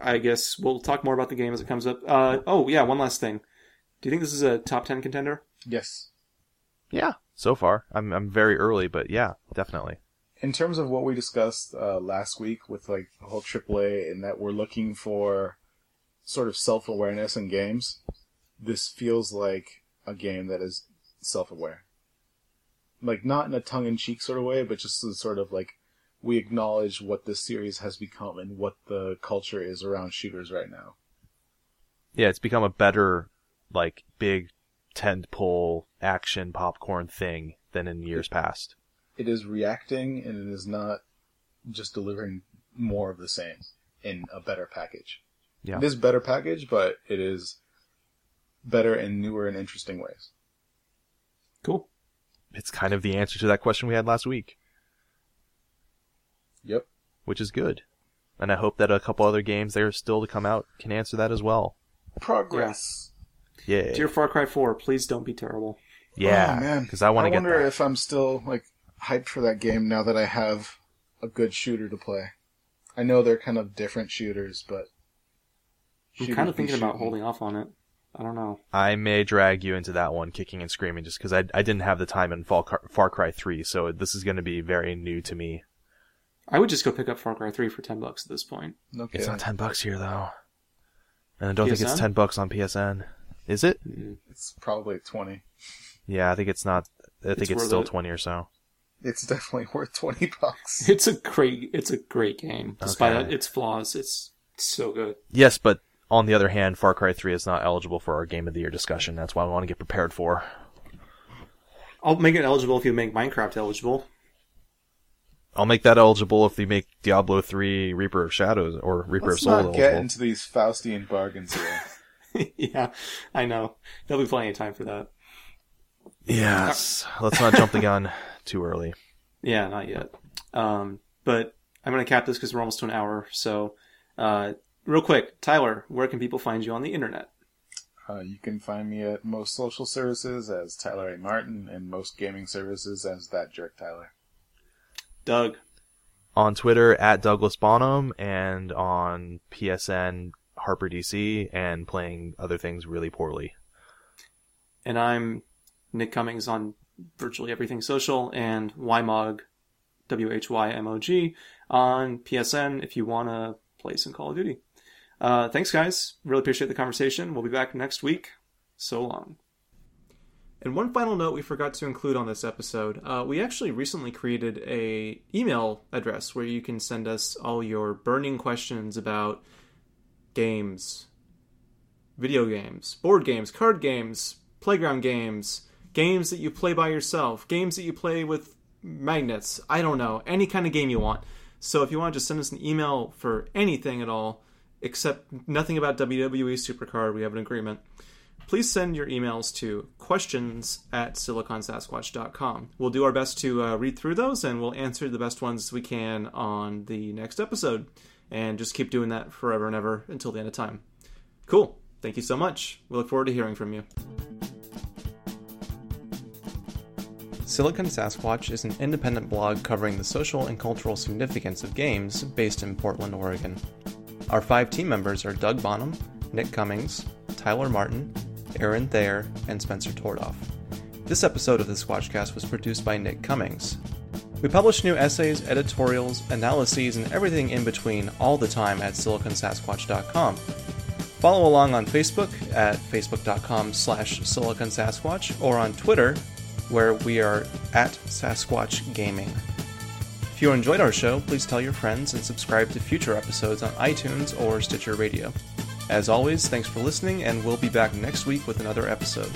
[SPEAKER 1] I guess we'll talk more about the game as it comes up. Uh, oh yeah, one last thing. Do you think this is a top ten contender?
[SPEAKER 2] Yes.
[SPEAKER 3] Yeah, so far. I'm, I'm very early, but yeah, definitely.
[SPEAKER 2] In terms of what we discussed uh, last week with like the whole AAA and that we're looking for sort of self-awareness in games, this feels like a game that is self-aware. Like not in a tongue-in-cheek sort of way, but just sort of like we acknowledge what this series has become and what the culture is around shooters right now.
[SPEAKER 3] Yeah, it's become a better, like, big tent pole action popcorn thing than in years past.
[SPEAKER 2] It is reacting and it is not just delivering more of the same in a better package.
[SPEAKER 3] Yeah.
[SPEAKER 2] It is better package, but it is better in newer and interesting ways.
[SPEAKER 1] Cool.
[SPEAKER 3] It's kind of the answer to that question we had last week,
[SPEAKER 2] Yep.
[SPEAKER 3] which is good. And I hope that a couple other games that are still to come out can answer that as well.
[SPEAKER 2] Progress.
[SPEAKER 3] Yeah.
[SPEAKER 1] Dear Far Cry Four, please don't be terrible.
[SPEAKER 3] yeah.
[SPEAKER 2] Oh, man.
[SPEAKER 3] Because I want to get I
[SPEAKER 2] wonder
[SPEAKER 3] that.
[SPEAKER 2] if I'm still like hyped for that game now that I have a good shooter to play. I know they're kind of different shooters, but
[SPEAKER 1] I'm kind of
[SPEAKER 2] be
[SPEAKER 1] thinking about holding off on it. I don't know.
[SPEAKER 3] I may drag you into that one kicking and screaming just because I, I didn't have the time in Far, Car- Far Cry 3, so this is going to be very new to me.
[SPEAKER 1] I would just go pick up Far Cry Three for ten bucks at this point.
[SPEAKER 2] Okay.
[SPEAKER 3] It's not 10 bucks here, though. And I don't think it's 10 bucks on PSN. Is it? Mm-hmm.
[SPEAKER 2] It's probably twenty.
[SPEAKER 3] Yeah, I think it's not. I think
[SPEAKER 1] It's
[SPEAKER 3] it's, still
[SPEAKER 1] it.
[SPEAKER 3] 20 or so.
[SPEAKER 2] It's definitely worth twenty bucks.
[SPEAKER 1] It's a great. It's a great game, despite
[SPEAKER 3] Okay.
[SPEAKER 1] its flaws. It's so good.
[SPEAKER 3] Yes, but on the other hand, Far Cry 3 is not eligible for our Game of the Year discussion. That's why I want to get prepared for.
[SPEAKER 1] I'll make it eligible if you make Minecraft eligible.
[SPEAKER 3] I'll make that eligible if they make Diablo 3 Reaper of Shadows or Reaper
[SPEAKER 2] Let's
[SPEAKER 3] of Souls
[SPEAKER 2] not get into these Faustian bargains here.
[SPEAKER 1] yeah, I know. There'll be plenty of time for that.
[SPEAKER 3] Yes. Let's not jump the gun too early.
[SPEAKER 1] Yeah, not yet. Um, but I'm going to cap this because we're almost to an hour. So, uh, real quick, Tyler, where can people find you on the internet?
[SPEAKER 2] Uh, you can find me at most social services as Tyler A. Martin and most gaming services as that jerk Tyler.
[SPEAKER 1] Doug.
[SPEAKER 3] On Twitter, at Douglas Bonham, and on PSN, Harper DC, and playing other things really poorly.
[SPEAKER 1] And I'm Nick Cummings on virtually everything social and YMOG, W H Y M O G, on PSN if you want to play some Call of Duty. Uh, thanks, guys. Really appreciate the conversation. We'll be back next week. So long. And one final note we forgot to include on this episode: uh, we actually recently created a email address where you can send us all your burning questions about games, video games, board games, card games, playground games, games that you play by yourself, games that you play with magnets. I don't know, any kind of game you want. So if you want to just send us an email for anything at all, except nothing about WWE Supercard, we have an agreement. Please send your emails to questions at siliconsasquatch.com. We'll do our best to uh, read through those and we'll answer the best ones we can on the next episode. And just keep doing that forever and ever until the end of time. Cool. Thank you so much. We look forward to hearing from you. Silicon Sasquatch is an independent blog covering the social and cultural significance of games based in Portland, Oregon. Our five team members are Doug Bonham, Nick Cummings, Tyler Martin, Aaron Thayer, and Spencer Tordoff. This episode of the Squatchcast was produced by Nick Cummings. We publish new essays, editorials, analyses, and everything in between all the time at siliconsasquatch.com. Follow along on Facebook at facebook.com slash siliconsasquatch or on Twitter where we are at Sasquatch Gaming. If you enjoyed our show, please tell your friends and subscribe to future episodes on iTunes or Stitcher Radio. As always, thanks for listening, and we'll be back next week with another episode.